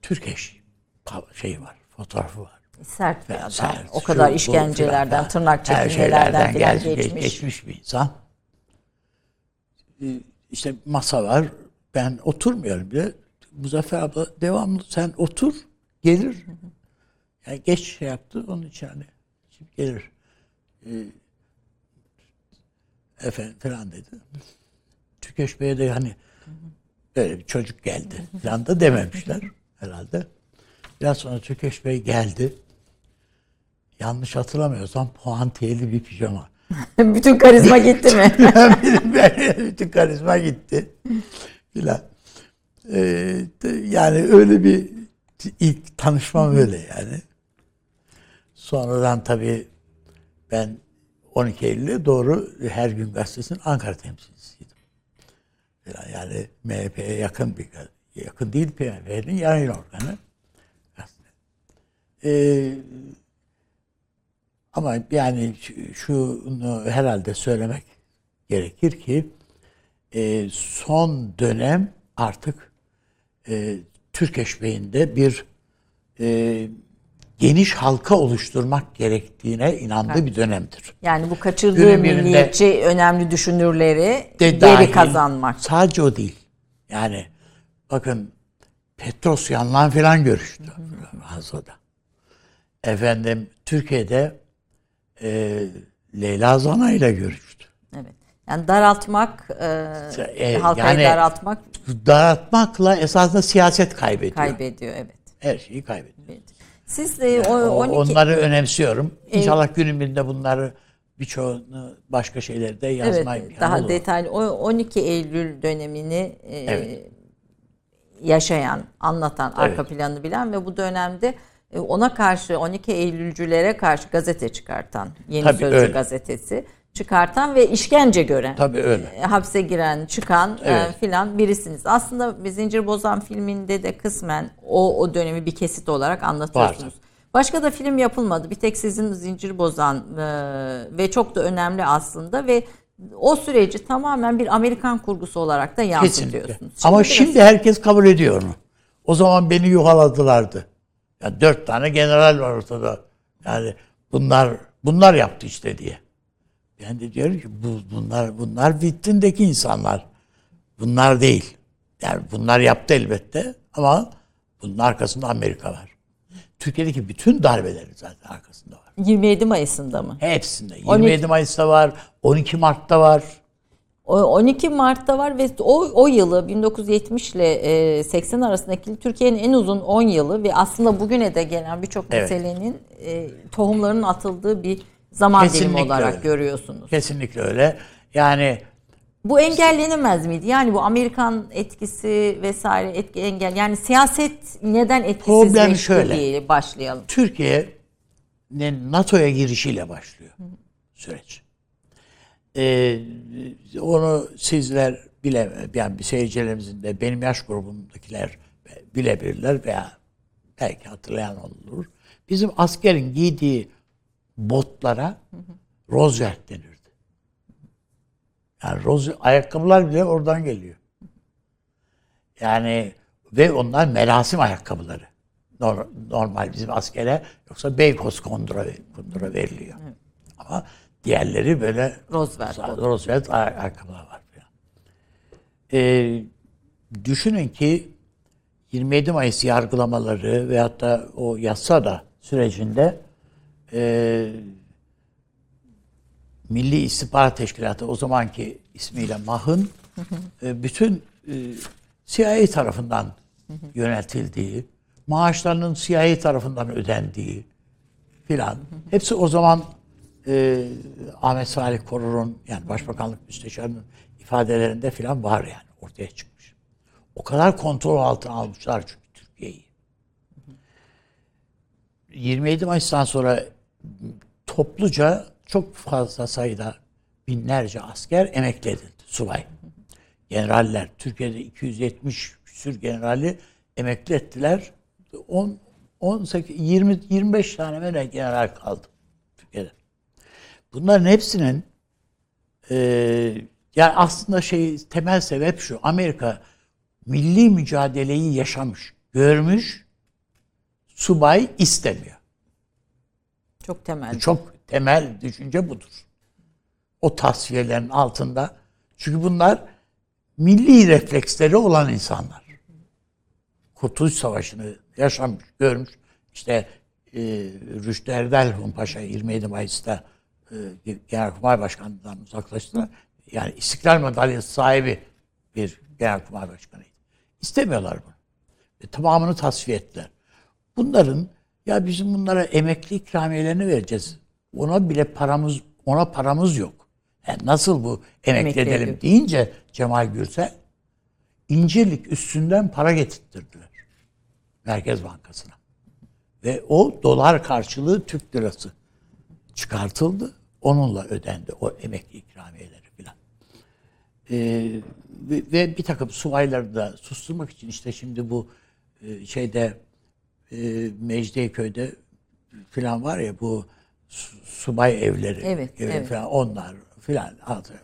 Türkeş ka- şeyi var, fotoğrafı var. Sert bir adam. Sert, o kadar şu, bu işkencelerden, filan, tırnak falan gel- geçmiş. geçmiş bir insan. Ee, İşte masa var. Ben oturmuyorum bile. Muzaffer abla devamlı sen otur gelir. Yani geç şey yaptı onun için hani şimdi gelir. Ee, efendim falan dedi. Tükeş Bey'e de hani böyle bir çocuk geldi falan da dememişler herhalde. Biraz sonra Tükeş Bey geldi. Yanlış hatırlamıyorsam puantiyeli bir pijama. Bütün karizma gitti mi? bütün karizma gitti. Filan. Ee, yani öyle bir ilk tanışmam öyle yani. Sonradan tabii ben 12 Eylül'e doğru Her Gün Gazetesi'nin Ankara temsilcisiydim. Yani MHP'ye yakın bir yakın değil MHP'nin yayın organı. Ee, ama yani şu- şunu herhalde söylemek gerekir ki e, son dönem artık e, Türkeş Bey'inde bir e, geniş halka oluşturmak gerektiğine inandığı bir dönemdir. Yani bu kaçırdığı Günün milliyetçi önemli düşünürleri De geri dahil. kazanmak. Sadece o değil. Yani bakın Petrosyan'la falan görüştü Fransa'da. Efendim Türkiye'de e, Leyla Zana ile görüştü. Evet. Yani daraltmak, e, E, halkayı yani- daraltmak Dağıtmakla esasında siyaset kaybediyor. kaybediyor. Evet. Her şeyi kaybediyor. evet. Siz de o, O- 12 Onları önemsiyorum. İnşallah günün birinde bunları birçoğunu başka şeyleri de yazma Evet, imkanı daha olur. detaylı. O 12 Eylül dönemini e, Evet. yaşayan, anlatan, arka Evet. planını bilen ve bu dönemde e, ona karşı 12 Eylülcülere karşı gazete çıkartan, Yeni Tabii, Sözcü öyle. gazetesi çıkartan ve işkence gören, Tabii öyle. e, hapse giren, çıkan e, Evet. filan birisiniz. Aslında Zincir Bozan filminde de kısmen o o dönemi bir kesit olarak anlatıyorsunuz. Başka da film yapılmadı. Bir tek sizin Zincir Bozan e, ve çok da önemli aslında ve o süreci tamamen bir Amerikan kurgusu olarak da yansıtıyorsunuz. Ama biraz- şimdi herkes kabul ediyor onu. O zaman beni yuhaladılardı. Ya dört tane general var ortada. Yani Bunlar bunlar yaptı işte diye. Ben de diyorum ki bu, bunlar bunlar vitrindeki insanlar. Bunlar değil. Yani bunlar yaptı elbette ama bunun arkasında Amerika var. Türkiye'deki bütün darbelerin zaten arkasında var. 27 Mayıs'ında mı? Hepsinde. 12 27 Mayıs'ta var, 12 Mart'ta var. O 12 Mart'ta var ve o, o yılı 1970 ile e, 80 arasındaki Türkiye'nin en uzun 10 yılı ve aslında bugüne de gelen birçok Evet. meselenin e, tohumlarının atıldığı bir zaman dilimi Kesinlikle olarak öyle. görüyorsunuz. Kesinlikle öyle. Yani Bu engellenemez miydi? Yani bu Amerikan etkisi vesaire etki engel yani siyaset neden Problem şöyle. diye başlayalım. Türkiye'nin NATO'ya girişiyle başlıyor süreç. Ee, onu sizler bile, yani bir seyircilerimizin de benim yaş grubumdakiler bilebilirler veya belki hatırlayan olur. Bizim askerin giydiği botlara Roosevelt denirdi. Yani Rose, ayakkabılar bile oradan geliyor. Yani ve onlar merasim ayakkabıları. Nor- Normal bizim askere yoksa Beykoz kondura, kondura veriliyor. Ama diğerleri böyle Roosevelt. Roosevelt ay- ayakkabılar var. Ee, düşünün ki 27 Mayıs yargılamaları veyahut da o yasada sürecinde e, Milli İstihbarat Teşkilatı o zamanki ismiyle MAH'ın e, bütün e, CIA tarafından yöneltildiği, maaşlarının CIA tarafından ödendiği filan. Hepsi o zaman e, Ahmet Salih Korur'un yani Başbakanlık Müsteşarı'nın ifadelerinde filan var yani ortaya çıkmış. O kadar kontrol altına almışlar çünkü Türkiye'yi. 27 Mayıs'tan sonra topluca çok fazla sayıda binlerce asker emekli edildi. Subay. Generaller. Türkiye'de 270 küsür generali emekli ettiler. 10, 18, 20, 25 tane ne general kaldı Türkiye'de. Bunların hepsinin e, yani aslında şey temel sebep şu. Amerika milli mücadeleyi yaşamış, görmüş, subay istemiyor. Çok temel. Çok temel düşünce budur. O tasfiyelerin altında. Çünkü bunlar milli refleksleri olan insanlar. Kurtuluş Savaşı'nı yaşamış, görmüş. İşte e, Rüştü Erdelhun Paşa 27 Mayıs'ta e, Genelkurmay Başkanı'ndan uzaklaştı. Yani İstiklal Madalyası sahibi bir Genelkurmay Başkanı'ydı. İstemiyorlar bunu. Ve tamamını tasfiye ettiler. Bunların ya bizim bunlara emekli ikramiyelerini vereceğiz. Ona bile paramız ona paramız yok. Yani nasıl bu emekli, Emekli edelim deyince Cemal Gürsel İncirlik üstünden para getirttirdiler. Merkez Bankası'na. Ve o dolar karşılığı Türk lirası çıkartıldı. Onunla ödendi o emekli ikramiyeleri filan. Ee, ve, ve bir takım subayları da susturmak için işte şimdi bu e, şeyde e, Mecidiyeköy'de filan var ya bu su- subay evleri Evet, evi evet. falan onlar filan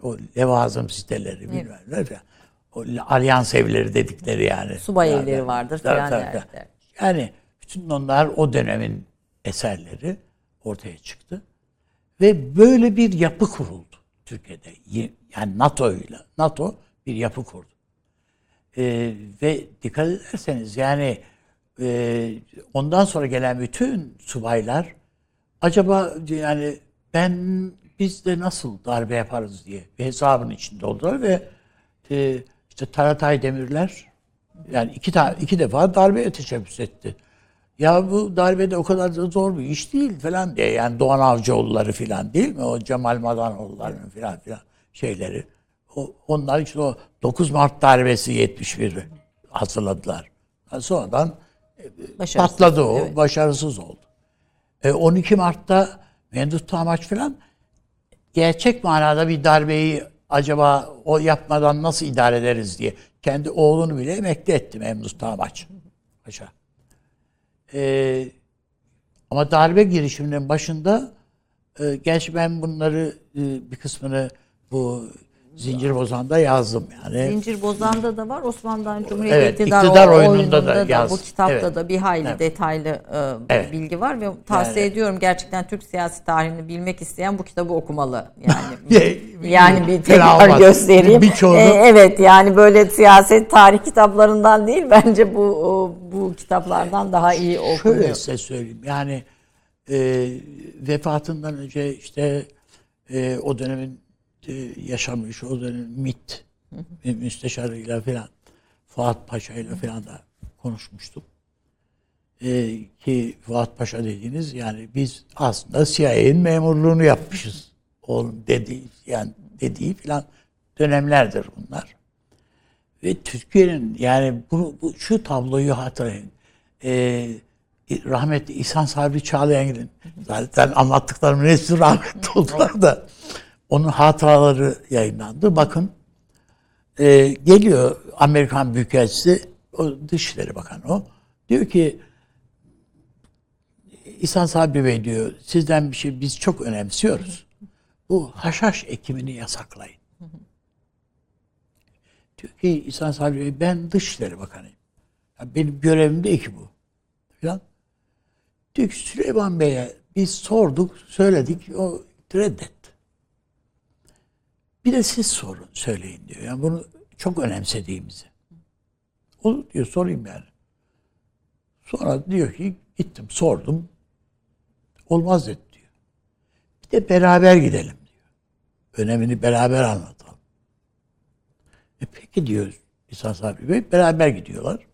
o levazım siteleri bilmem ne filan. O alyans evleri dedikleri yani. Subay evleri vardır filan derler. Yani bütün onlar o dönemin eserleri ortaya çıktı. Ve böyle bir yapı kuruldu Türkiye'de. Ye- Yani NATO ile NATO bir yapı kurdu. Ee, ve dikkat ederseniz yani e, ondan sonra gelen bütün subaylar acaba yani ben biz de nasıl darbe yaparız diye bir hesabın içinde oldular ve e, işte Taratay Demirler yani iki tane iki defa darbeye teşebbüs etti. Ya bu darbede o kadar da zor bir iş değil falan diye. Yani Doğan Avcıoğulları falan değil mi? O Cemal Madanoğulları'nın falan filan şeyleri. O, onlar işte o 9 Mart darbesi 71'i hazırladılar. Yani sonradan Başarısız. patladı o. Evet. Başarısız oldu. E, 12 Mart'ta Memduh Tamaç falan gerçek manada bir darbeyi acaba o yapmadan nasıl idare ederiz diye kendi oğlunu bile emekli etti Memduh Tamaç Paşa. E, ama darbe girişiminin başında e, gerçi ben bunları e, bir kısmını bu Zincir Bozan'da yazdım yani. Zincir Bozan'da da var. Osmanlı'dan Cumhuriyet Evet, İktidar, iktidar o- oyununda da bu yaz. kitapta Evet. da bir hayli Evet. detaylı e, Evet. bilgi var ve tavsiye Yani- ediyorum gerçekten Türk siyasi tarihini bilmek isteyen bu kitabı okumalı. Yani yani bir tekrar göstereyim. Birçoğunu- E, evet yani böyle siyaset tarih kitaplarından değil bence bu bu kitaplardan daha iyi okunuyor. Şöyle size söyleyeyim. Yani e, vefatından önce işte e, o dönemin yaşamış, o dönemin MİT müsteşarıyla falan Fuat Paşa ile falan da konuşmuştuk. E, ki Fuat Paşa dediğiniz yani biz aslında CIA'nin memurluğunu yapmışız. Oğlum dediği yani dediği falan dönemlerdir bunlar. Ve Türkiye'nin yani bunu, bu, şu tabloyu hatırlayın. Ee, rahmetli İhsan Sabri Çağlayan'ın zaten anlattıklarımın hepsi rahmetli oldular da onun hatıraları yayınlandı. Bakın e, geliyor Amerikan Büyükelçisi o Dışişleri Bakanı o. Diyor ki İhsan Sabri Bey diyor sizden bir şey biz çok önemsiyoruz. Bu haşhaş ekimini yasaklayın. Diyor ki İhsan Sabri Bey ben Dışişleri Bakanıyım. Ya benim görevim değil ki bu. Falan. Diyor ki Süleyman Bey'e biz sorduk, söyledik, o reddetti. Bir de siz sorun, söyleyin diyor. Yani bunu çok önemsediğimizi. Olur diyor, sorayım yani. Sonra diyor ki gittim, sordum. Olmaz dedi diyor. Bir de beraber gidelim diyor. Önemini beraber anlatalım. E peki diyor İhsan Sabri Bey. Beraber gidiyorlar.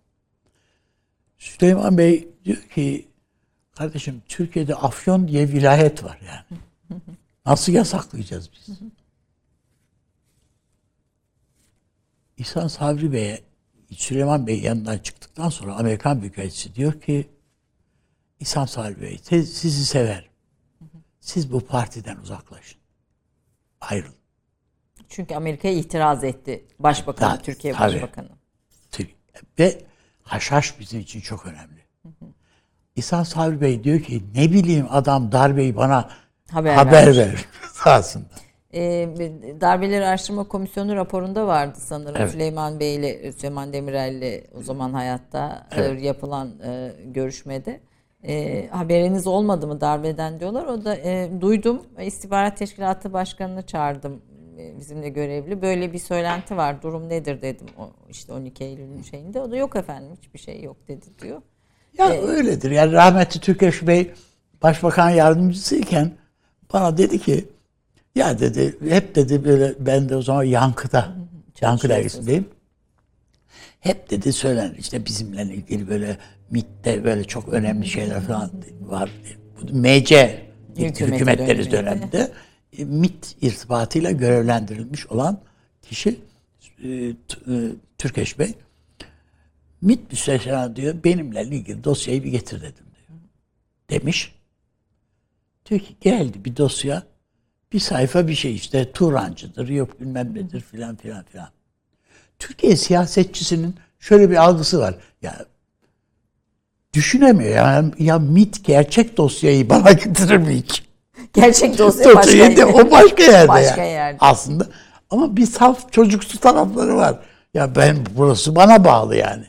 Süleyman Bey diyor ki kardeşim Türkiye'de Afyon diye vilayet var yani. Nasıl yasaklayacağız biz? İhsan Sabri Bey'e Süleyman Bey yanından çıktıktan sonra Amerikan Büyükelçisi diyor ki İhsan Sabri Bey siz- sizi sever. Siz bu partiden uzaklaşın. Ayrılın. Çünkü Amerika'ya itiraz etti Başbakanı, Ta- Türkiye tabii. Başbakanı. Tabii. Ve haşhaş bizim için çok önemli. İhsan Sabri Bey diyor ki ne bileyim adam darbeyi bana Haber haber, vermiş. ver aslında. E, Darbeleri Araştırma Komisyonu raporunda vardı sanırım Evet. Süleyman Bey ile Süleyman Demirel ile o zaman hayatta e, Evet. yapılan e, görüşmede. E, haberiniz olmadı mı darbeden diyorlar. O da e, duydum. İstihbarat Teşkilatı Başkanı'nı çağırdım e, bizimle görevli. Böyle bir söylenti var. Durum nedir dedim. O, işte 12 Eylül'ün şeyinde. O da yok efendim hiçbir şey yok dedi diyor. Ya öyledir. Yani rahmetli Türkeş Bey başbakan yardımcısıyken bana dedi ki ya dedi hep dedi böyle ben de o zaman Yankı'da Yankı dergisindeyim. Hep dedi söylenir işte bizimle ilgili böyle MİT'te böyle çok önemli şeyler falan var. MC Hükümeti hükümetleri döneminde. e, MİT irtibatıyla görevlendirilmiş olan kişi e, e, Türkeş Bey MİT müsteşarı diyor benimle ilgili dosyayı bir getir dedim diyor. Demiş. Diyor ki geldi bir dosya bir sayfa bir şey işte Turancıdır yok bilmem nedir filan filan filan. Türkiye siyasetçisinin şöyle bir algısı var. Ya düşünemiyor yani ya MİT gerçek dosyayı bana getirir mi hiç? Gerçek dosya başka da o başka yerde Başka yani. yerde. aslında. Ama bir saf çocuksu tarafları var. Ya ben burası bana bağlı yani.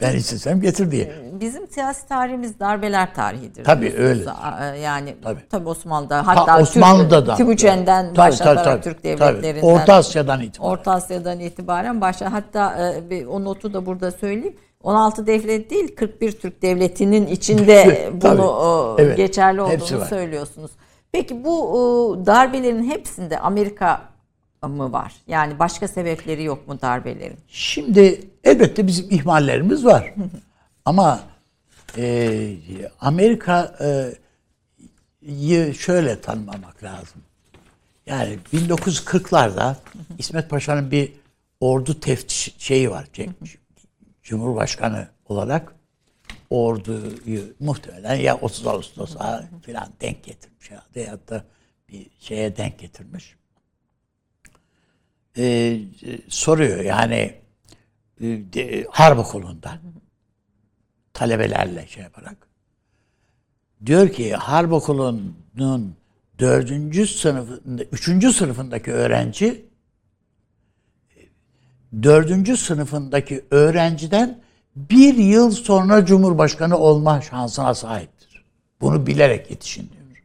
Ben istesem getir diye. Bizim siyasi tarihimiz darbeler tarihidir. Tabii. Aa, Yani Tabii. tabii, Osmanlı'da hatta Ha, Osmanlı'da Türk, da. Timuçin'den Tabii, başlatarak tabii, Türk tabii. devletlerinden. Orta Asya'dan itibaren. Orta Asya'dan itibaren başla hatta e, bir o notu da burada söyleyeyim. 16 devlet değil 41 Türk devletinin içinde bunu Tabii, evet. geçerli Hepsi olduğunu var. söylüyorsunuz. Peki bu darbelerin hepsinde Amerika mı var? Yani başka sebepleri yok mu darbelerin? Şimdi elbette bizim ihmallerimiz var. Ama e, Amerika'yı şöyle tanımlamak lazım. Yani 1940'larda İsmet Paşa'nın bir ordu teftiş şeyi var. Cumhurbaşkanı olarak orduyu muhtemelen ya 30 Ağustos'a falan denk getirmiş ya ya da bir şeye denk getirmiş. Ee, soruyor yani e, harp okulunda talebelerle şey yaparak diyor ki harp okulunun dördüncü sınıfında, üçüncü sınıfındaki öğrenci dördüncü sınıfındaki öğrenciden bir yıl sonra Cumhurbaşkanı olma şansına sahiptir. Bunu bilerek yetişin diyor.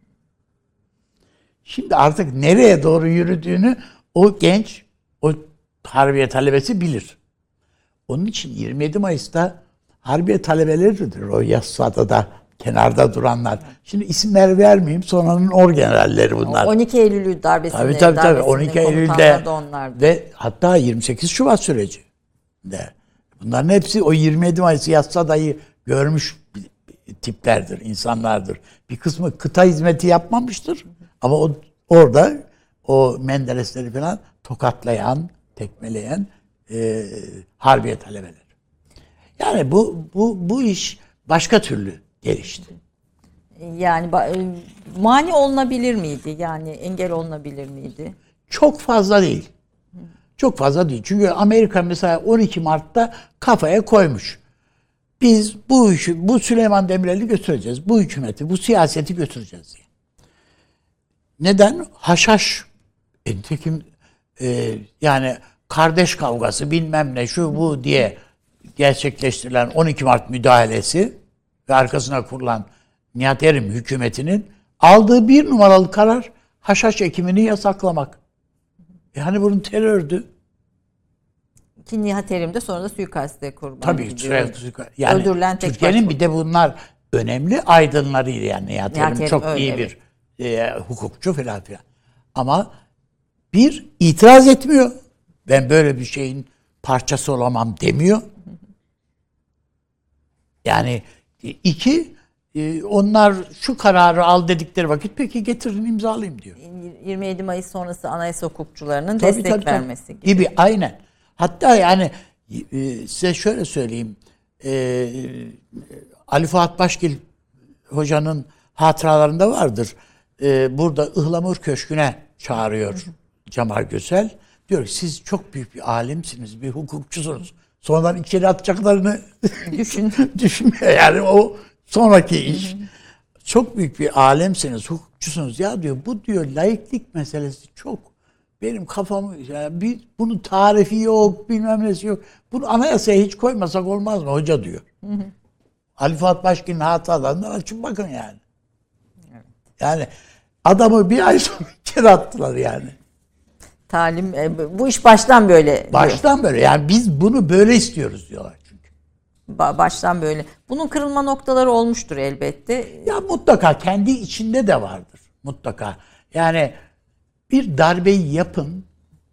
Şimdi artık nereye doğru yürüdüğünü o genç, o harbiye talebesi bilir. Onun için 27 Mayıs'ta harbiye talebeleridir o yassıada da kenarda duranlar. Şimdi isimler vermeyeyim sonranın orgeneralleri bunlar. 12 Eylül darbesinde Tabii tabii tabii. darbesinin 12 komutanları Eylül'de ve hatta 28 Şubat süreci de. Bunların hepsi o 27 Mayıs Yassada'yı görmüş tiplerdir, insanlardır. Bir kısmı kıta hizmeti yapmamıştır ama o orada o Menderesleri falan tokatlayan, tekmeleyen e, harbiye talebeler. Yani bu bu bu iş başka türlü gelişti. Yani e, mani olunabilir miydi? Yani engel olunabilir miydi? Çok fazla değil. Çok fazla değil. Çünkü Amerika mesela 12 Mart'ta kafaya koymuş. Biz bu işi, bu Süleyman Demirel'i götüreceğiz. Bu hükümeti, bu siyaseti götüreceğiz diye. Neden? Haşhaş. E, Nitekim e, yani kardeş kavgası bilmem ne şu bu diye gerçekleştirilen 12 Mart müdahalesi ve arkasına kurulan Nihat Erim hükümetinin aldığı bir numaralı karar haşhaş ekimini yasaklamak. Yani bunun terördü. Ki Nihat Erim de sonra da suikaste kurban Tabii gidiyor. yani Öldürülen tek Türkiye'nin bir de bunlar önemli aydınlarıydı yani Nihat Nihat Erim çok öyle, iyi bir e, hukukçu falan filan. Ama bir itiraz etmiyor. Ben böyle bir şeyin parçası olamam demiyor. Yani e, iki e, onlar şu kararı al dedikleri vakit peki getirin imzalayayım diyor. 27 Mayıs sonrası anayasa hukukçularının Tabii, destek tabii, tabii. vermesi gibi. gibi. aynen. Hatta yani e, size şöyle söyleyeyim. E, Ali Fuat Başgil hocanın hatıralarında vardır. E, burada Ihlamur Köşkü'ne çağırıyor Cemal Gösel. Diyor ki siz çok büyük bir alimsiniz, bir hukukçusunuz. Sonradan içeri atacaklarını Düşün. düşünmüyor. Yani o sonraki iş. Çok büyük bir alemsiniz, hukukçusunuz. Ya diyor bu diyor laiklik meselesi çok benim kafamı yani bir bunun tarifi yok, bilmem nesi yok. Bunu anayasaya hiç koymasak olmaz mı hoca diyor. Ali Fuat Başkin'in hatalarından açın bakın yani. Yani adamı bir ay sonra içeri attılar yani. Talim e, bu iş baştan böyle. diyor. Baştan böyle yani biz bunu böyle istiyoruz diyorlar çünkü. Ba- baştan böyle. Bunun kırılma noktaları olmuştur elbette. Ya mutlaka kendi içinde de vardır. Mutlaka. Yani bir darbeyi yapın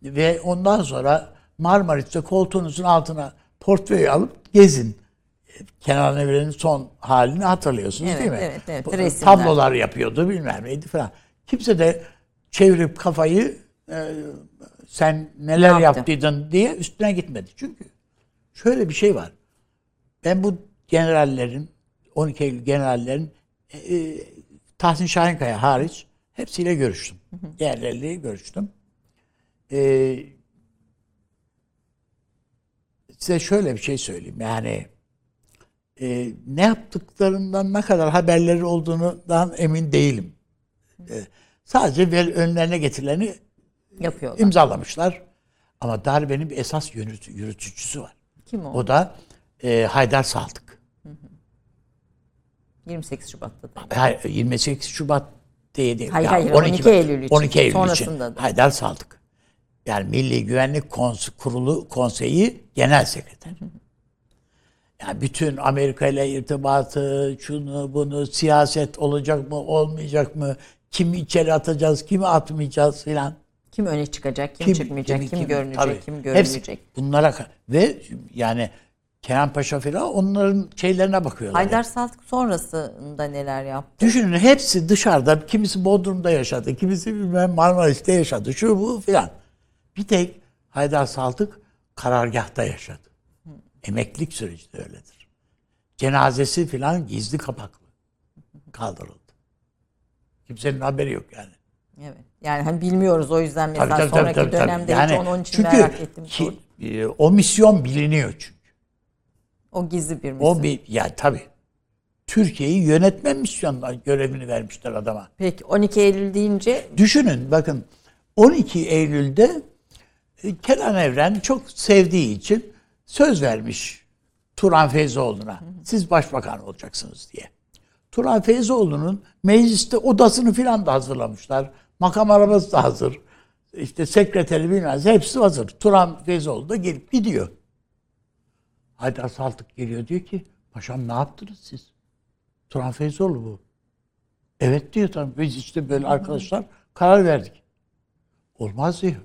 ve ondan sonra Marmaris'te koltuğunuzun altına portföyü alıp gezin. Kenan Evren'in son halini hatırlıyorsunuz Evet, değil mi? evet, evet. Bu- Resimler. Tablolar yapıyordu bilmem neydi falan. Kimse de çevirip kafayı e, sen neler Ne yaptı? yaptıydın diye üstüne gitmedi. Çünkü şöyle bir şey var. Ben bu generallerin 12 Eylül generallerin e, e, Tahsin Şahinkaya hariç hepsiyle görüştüm. Diğerleriyle görüştüm. E, size şöyle bir şey söyleyeyim. Yani e, ne yaptıklarından ne kadar haberleri olduğundan emin değilim. E, sadece ver, önlerine getirileni Yapıyorlar. imzalamışlar. Ama darbenin bir esas yürütü, yürütücüsü var. Kim o? O da e, Haydar Saltık. 28 Şubat'ta da. Hayır, 28 Şubat diye değil. Hayır, hayır, 12 Eylül için. 12 Eylül Sonrasında için. da. Haydar Saltık. Yani Milli Güvenlik Kons- Kurulu Konseyi Genel Sekreteri. Yani bütün Amerika ile irtibatı, şunu bunu, siyaset olacak mı, olmayacak mı, kimi içeri atacağız, kimi atmayacağız filan. Kim öne çıkacak, kim, çıkmayacak, kim, görünecek, tabii. kim Hepsi görünmeyecek. bunlara ve yani Kenan Paşa filan onların şeylerine bakıyorlar. Haydar Saltık sonrasında neler yaptı? Düşünün hepsi dışarıda, kimisi Bodrum'da yaşadı, kimisi bilmem Marmaris'te yaşadı, şu bu filan. Bir tek Haydar Saltık karargahta yaşadı. Emeklilik süreci de öyledir. Cenazesi filan gizli kapaklı kaldırıldı. Kimsenin haberi yok yani. Evet. Yani hani bilmiyoruz o yüzden mesela Tabii, tabii, tabii, sonraki tabii, tabii. dönemde Yani hiç onun için çünkü merak ettim. ki, e, o misyon biliniyor çünkü. O gizli bir misyon. O bir ya tabii. Türkiye'yi yönetme misyonuna görevini vermişler adama. Peki 12 Eylül deyince Düşünün bakın 12 Eylül'de E, Kenan Evren çok sevdiği için söz vermiş Turan Feyzoğlu'na. Siz başbakan olacaksınız diye. Turan Feyzoğlu'nun mecliste odasını filan da hazırlamışlar. Makam arabası da hazır. İşte sekreteri bilmez hepsi hazır. Turan Feyzoğlu da gelip gidiyor. Haydar Saltık geliyor diyor ki paşam ne yaptınız siz? Turan Feyzoğlu bu. Evet diyor tabii biz işte böyle arkadaşlar karar verdik. Olmaz diyor.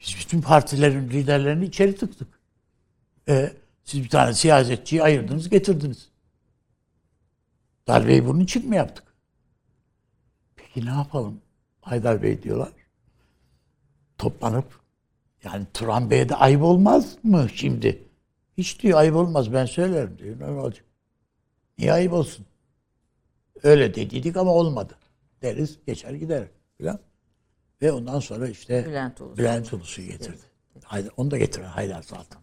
Biz bütün partilerin liderlerini içeri tıktık. E, siz bir tane siyasetçiyi ayırdınız getirdiniz. Darbeyi bunun için mi yaptık? Peki ne yapalım? Haydar Bey diyorlar. Toplanıp yani Turan Bey'e de ayıp olmaz mı şimdi? Hiç diyor ayıp olmaz ben söylerim diyor. Ne olacak? Niye ayıp olsun? Öyle dediydik ama olmadı. Deriz geçer gider filan. Ve ondan sonra işte Bülent Ulusoy. Bülent Ulusoy'u getirdi. Haydar, onu da getiren Haydar Saltan.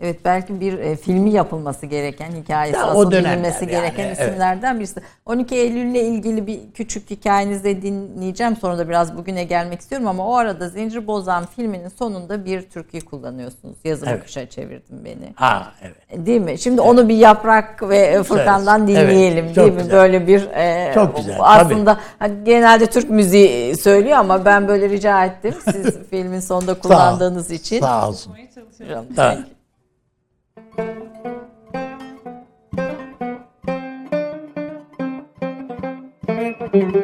Evet belki bir e, filmi yapılması gereken, hikayesi Ya, asıl bilinmesi yani, gereken evet. isimlerden birisi. 12 Eylül'le ilgili bir küçük hikayenizi de dinleyeceğim. Sonra da biraz bugüne gelmek istiyorum ama o arada Zincir Bozan filminin sonunda bir türküyü kullanıyorsunuz. Yazımı Evet. kışa çevirdin beni. Ha evet. Değil mi? Şimdi onu bir Yaprak ve e, Furkan'dan Evet, dinleyelim çok değil mi? güzel. Böyle bir e, Çok güzel, aslında hani genelde Türk müziği söylüyor ama ben böyle rica ettim. Siz filmin sonunda kullandığınız için. Sağ olsun. Yapmaya çalışıyorum. Ha. Yazımı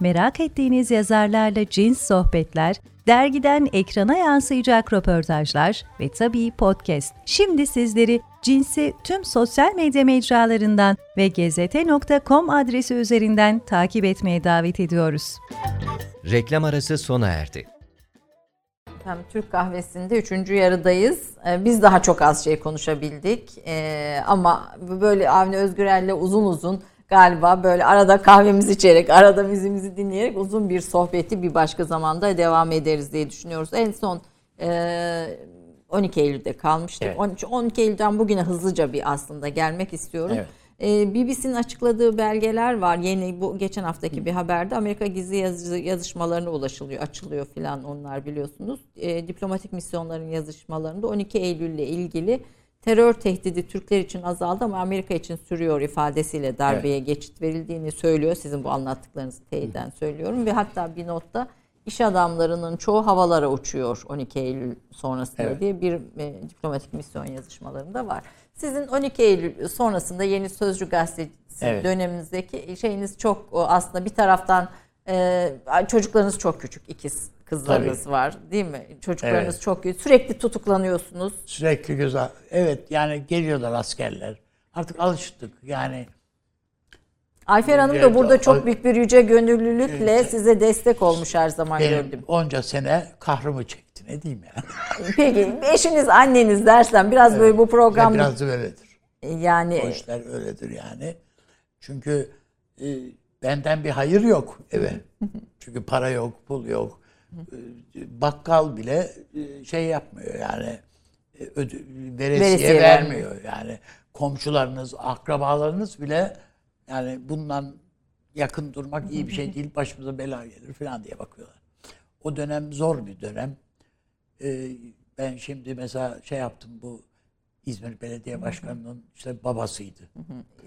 merak ettiğiniz yazarlarla cins sohbetler, dergiden ekrana yansıyacak röportajlar ve tabii podcast. Şimdi sizleri Cins'i tüm sosyal medya mecralarından ve gezete.com adresi üzerinden takip etmeye davet ediyoruz. Reklam arası sona erdi. Efendim, Türk kahvesinde üçüncü yarıdayız. Ee, Biz daha çok az şey konuşabildik. Ee, ama böyle Avni Özgürel'le uzun uzun galiba böyle arada kahvemizi içerek, arada müziğimizi dinleyerek uzun bir sohbeti bir başka zamanda devam ederiz diye düşünüyoruz. En son e, 12 Eylül'de kalmıştık. Evet. 13 12 Eylül'den bugüne hızlıca bir aslında gelmek istiyorum. Evet. Ee, BBC'nin açıkladığı belgeler var. Yeni bu geçen haftaki bir haberde Amerika gizli yazı, yazışmalarına ulaşılıyor, açılıyor filan onlar biliyorsunuz. Ee, diplomatik misyonların yazışmalarında 12 Eylül ile ilgili terör tehdidi Türkler için azaldı ama Amerika için sürüyor ifadesiyle darbeye geçit verildiğini söylüyor. Sizin bu anlattıklarınızı teyiden söylüyorum ve hatta bir notta iş adamlarının çoğu havalara uçuyor 12 Eylül sonrasında Evet. diye bir e, diplomatik misyon yazışmalarında var. Sizin 12 Eylül sonrasında Yeni Sözcü gazetesi Evet. döneminizdeki şeyiniz çok aslında bir taraftan e, çocuklarınız çok küçük ikiz kızlarınız Tabii. var değil mi? Çocuklarınız Evet. çok küçük. Sürekli tutuklanıyorsunuz. Sürekli güzel. Evet yani geliyorlar askerler. Artık alıştık yani. Ayfer Hanım da Evet, burada çok büyük bir yüce gönüllülükle Evet. size destek olmuş her zaman Benim gördüm. onca sene kahrımı çekti. Ne diyeyim yani. Peki eşiniz anneniz dersen biraz böyle bu Ya program biraz da öyledir. yani O işler öyledir yani. Çünkü e, benden bir hayır yok eve. Çünkü para yok, pul yok. E, bakkal bile e, şey yapmıyor yani. E, ödü, veresiye, Veresiye vermiyor. Yani komşularınız, akrabalarınız bile yani bundan yakın durmak iyi bir şey değil. Başımıza bela gelir falan diye bakıyorlar. O dönem zor bir dönem. Ee, ben şimdi mesela şey yaptım bu İzmir Belediye Başkanı'nın işte babasıydı.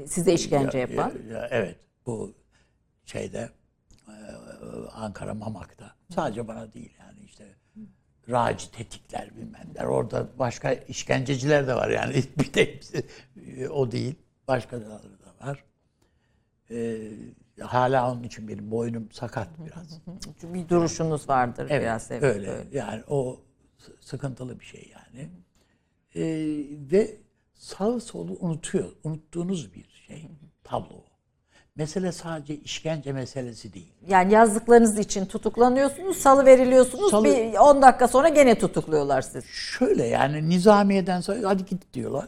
size işkence Ya- yapan. ya- ya evet bu şeyde e, Ankara Mamak'ta. Sadece bana değil yani işte Raci Tetikler bilmemler. Orada başka işkenceciler de var yani. Bir tek e, o değil. Başkaları da var. Ee, hala onun için benim boynum sakat biraz. Bir duruşunuz vardır Evet, biraz. evet, öyle. Yani o sıkıntılı bir şey yani. Ee, ve sağ solu unutuyor. Unuttuğunuz bir şey. Tablo. Mesele sadece işkence meselesi değil. Yani yazdıklarınız için tutuklanıyorsunuz, salı veriliyorsunuz. Salı- Bir 10 dakika sonra gene tutukluyorlar siz. Şöyle yani nizamiyeden sonra hadi git diyorlar.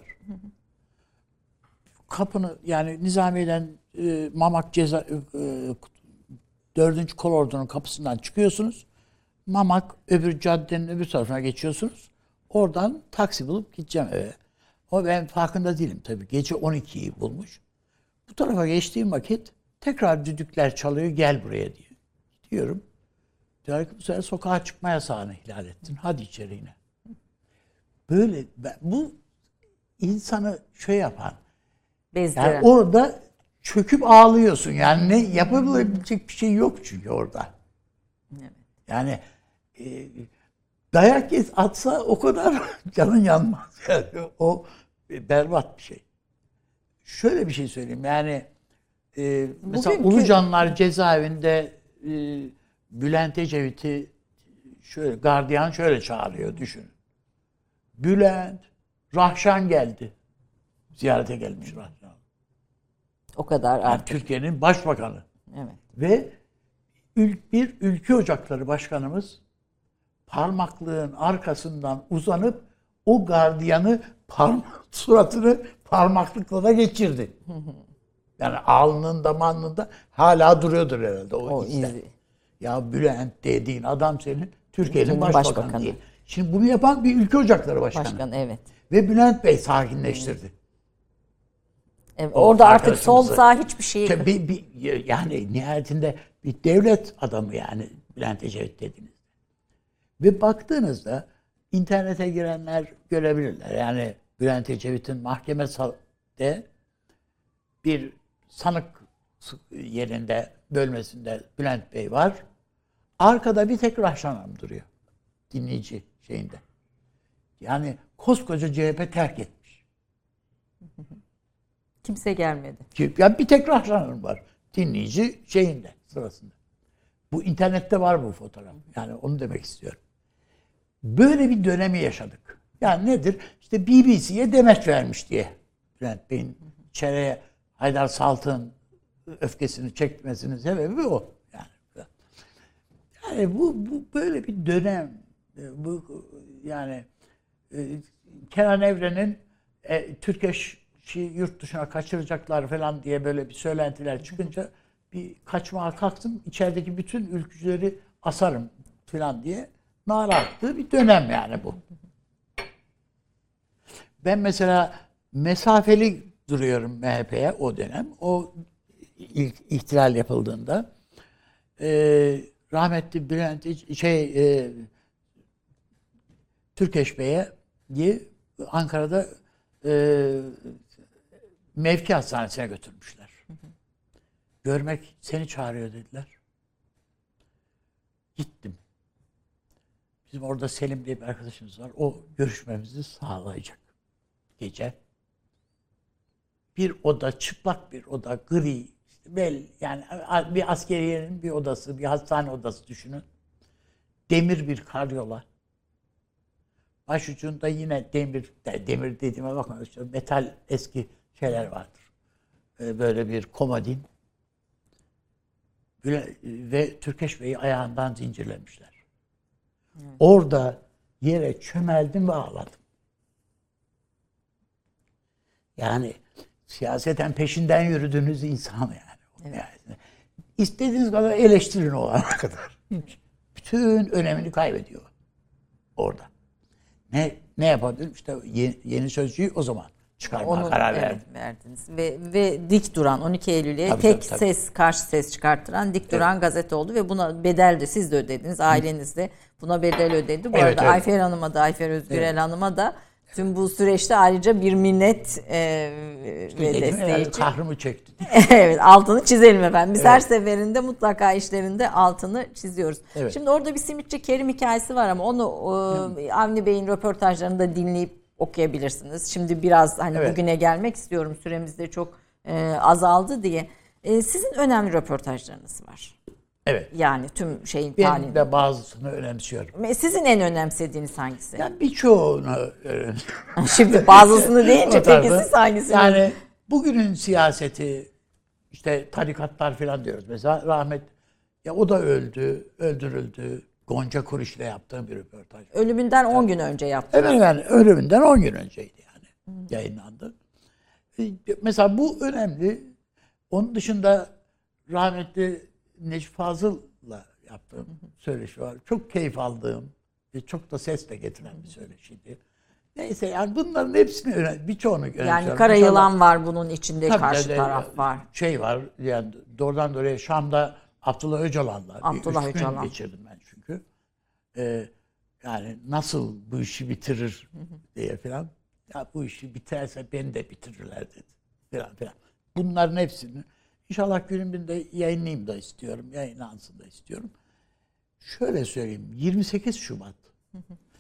Kapını yani nizamiyeden e, Mamak ceza e, dördüncü kolordunun kapısından çıkıyorsunuz. Mamak öbür caddenin öbür tarafına geçiyorsunuz. Oradan taksi bulup gideceğim eve. O ben farkında değilim tabii. Gece 12'yi bulmuş. Bu tarafa geçtiğim vakit tekrar düdükler çalıyor gel buraya diyor. Diyorum. Diyor ki bu sefer sokağa çıkma yasağını ihlal ettin. Hadi içeri yine. Böyle bu insanı şey yapan Bezdiren. yani orada çöküp ağlıyorsun. Yani ne yapabilecek bir şey yok çünkü orada. Yani e, dayak et, atsa o kadar canın yanmaz. Yani o berbat bir şey. Şöyle bir şey söyleyeyim. Yani e, mesela Bugünkü- Ulucanlar cezaevinde e, Bülent Ecevit'i şöyle gardiyan şöyle çağırıyor düşünün. Bülent, Rahşan geldi. Ziyarete gelmiş Rahşan. O kadar Yani artık. Türkiye'nin başbakanı. Evet. Ve ül- bir ülke ocakları başkanımız parmaklığın arkasından uzanıp o gardiyanı parmak suratını parmaklıkla da geçirdi. Yani alnında manlında hala duruyordur herhalde o, O izler. izi. Ya Bülent dediğin adam senin Türkiye'nin başbakanı, başbakanı. değil. Şimdi bunu yapan bir ülke ocakları başkanı. Başkan evet. Ve Bülent Bey sakinleştirdi. Evet, O orada artık sol sağ hiçbir İşte bir, bir- yani nihayetinde bir devlet adamı yani Bülent Ecevit dediniz. Ve baktığınızda internete girenler görebilirler. Yani Bülent Ecevit'in mahkemede bir sanık yerinde bölmesinde Bülent Bey var. Arkada bir tek Rahşan Hanım duruyor. Dinleyici şeyinde. Yani koskoca CHP terk etmiş. kimse gelmedi. Ki- Ya bir tek Rahşan Hanım var. Dinleyici şeyinde sırasında. Bu internette var bu fotoğraf. Yani onu demek istiyorum. Böyle bir dönemi yaşadık. Yani nedir? İşte BBC'ye demeç vermiş diye. Bülent Bey'in içeriye Haydar Saltık'ın öfkesini çekmesinin sebebi o. Yani, yani bu, bu böyle bir dönem. E, Bu yani e, Kenan Evren'in e, Türkeş'i yurt dışına kaçıracaklar falan diye böyle bir söylentiler çıkınca bir kaçmaya kalktım. içerideki bütün ülkücüleri asarım falan diye nara attığı bir dönem yani bu. Ben mesela mesafeli duruyorum MHP'ye o dönem. O ilk ihtilal yapıldığında e, rahmetli Bülent şey e, Türkeş Bey'e diye Ankara'da e, mevki hastanesine götürmüşler. Görmek seni çağırıyor dediler. Gittim. Bizim orada Selim diye bir arkadaşımız var. O görüşmemizi sağlayacak. Gece. Bir oda, çıplak bir oda, gri. işte bel, yani bir askeriyenin bir odası, bir hastane odası düşünün. Demir bir karyola. Başucunda yine demir, de- demir dediğime bakma işte metal eski şeyler vardır. Ee, Böyle bir komodin. Böyle- ve Türkeş Bey'i ayağından zincirlemişler. Orada yere çömeldim ve ağladım. Yani siyaseten peşinden yürüdüğünüz insan yani. yani. İstediğiniz kadar eleştirin o ana kadar. Bütün önemini kaybediyor orada. Ne ne yapabilirim? İşte yeni, yeni sözcüğü o zaman çıkarmaya Onu karar evet, verdim. verdiniz. Ve, ve dik duran 12 Eylül'e Tabii, tek tabii, tabii. ses karşı ses çıkarttıran dik duran gazete oldu ve buna bedel de siz de ödediniz. Aileniz de buna bedel ödedi. Bu Evet, arada evet. Ayfer Hanım'a da Ayfer Özgürel Hanım'a da tüm bu süreçte ayrıca bir minnet e, ve Dedim, desteği için. kahrımı çekti. evet altını çizelim efendim. Biz her seferinde mutlaka işlerinde altını çiziyoruz. Evet. Şimdi orada bir simitçi Kerim hikayesi var ama onu e, Avni Bey'in röportajlarını da dinleyip okuyabilirsiniz. Şimdi biraz hani Evet. bugüne gelmek istiyorum. Süremiz de çok e, azaldı diye. E, sizin önemli röportajlarınız var. Evet. Yani tüm şeyin Ben halinde. de bazısını önemsiyorum. Sizin en önemsediğiniz hangisi? Yani birçoğunu önemsiyorum. Şimdi bazısını deyince peki siz hangisini? Yani bugünün siyaseti işte tarikatlar falan diyoruz. Mesela rahmet ya o da öldü, öldürüldü. Gonca Kuruş ile yaptığım bir röportaj. Ölümünden 10 gün önce yaptım. Evet yani ölümünden 10 gün önceydi yani yayınlandı. E, Mesela bu önemli. Onun dışında rahmetli Necip Fazıl'la yaptığım söyleşi var. Çok keyif aldığım ve çok da ses de getiren bir söyleşiydi. Neyse yani bunların hepsini önemli, birçoğunu önemsiyorum. Yani Kara Yılan var bunun içinde Tabii karşı de- taraf var. Şey var yani doğrudan doğruya Şam'da Abdullah Öcalan'la Abdullah bir üç Öcalan. gün geçirdim ben çünkü. Ee, yani nasıl bu işi bitirir diye falan. Ya bu işi biterse beni de bitirirler dedi. Falan filan. Bunların hepsini inşallah günün birinde yayınlayayım da istiyorum. Yayınlansın da istiyorum. Şöyle söyleyeyim. 28 Şubat.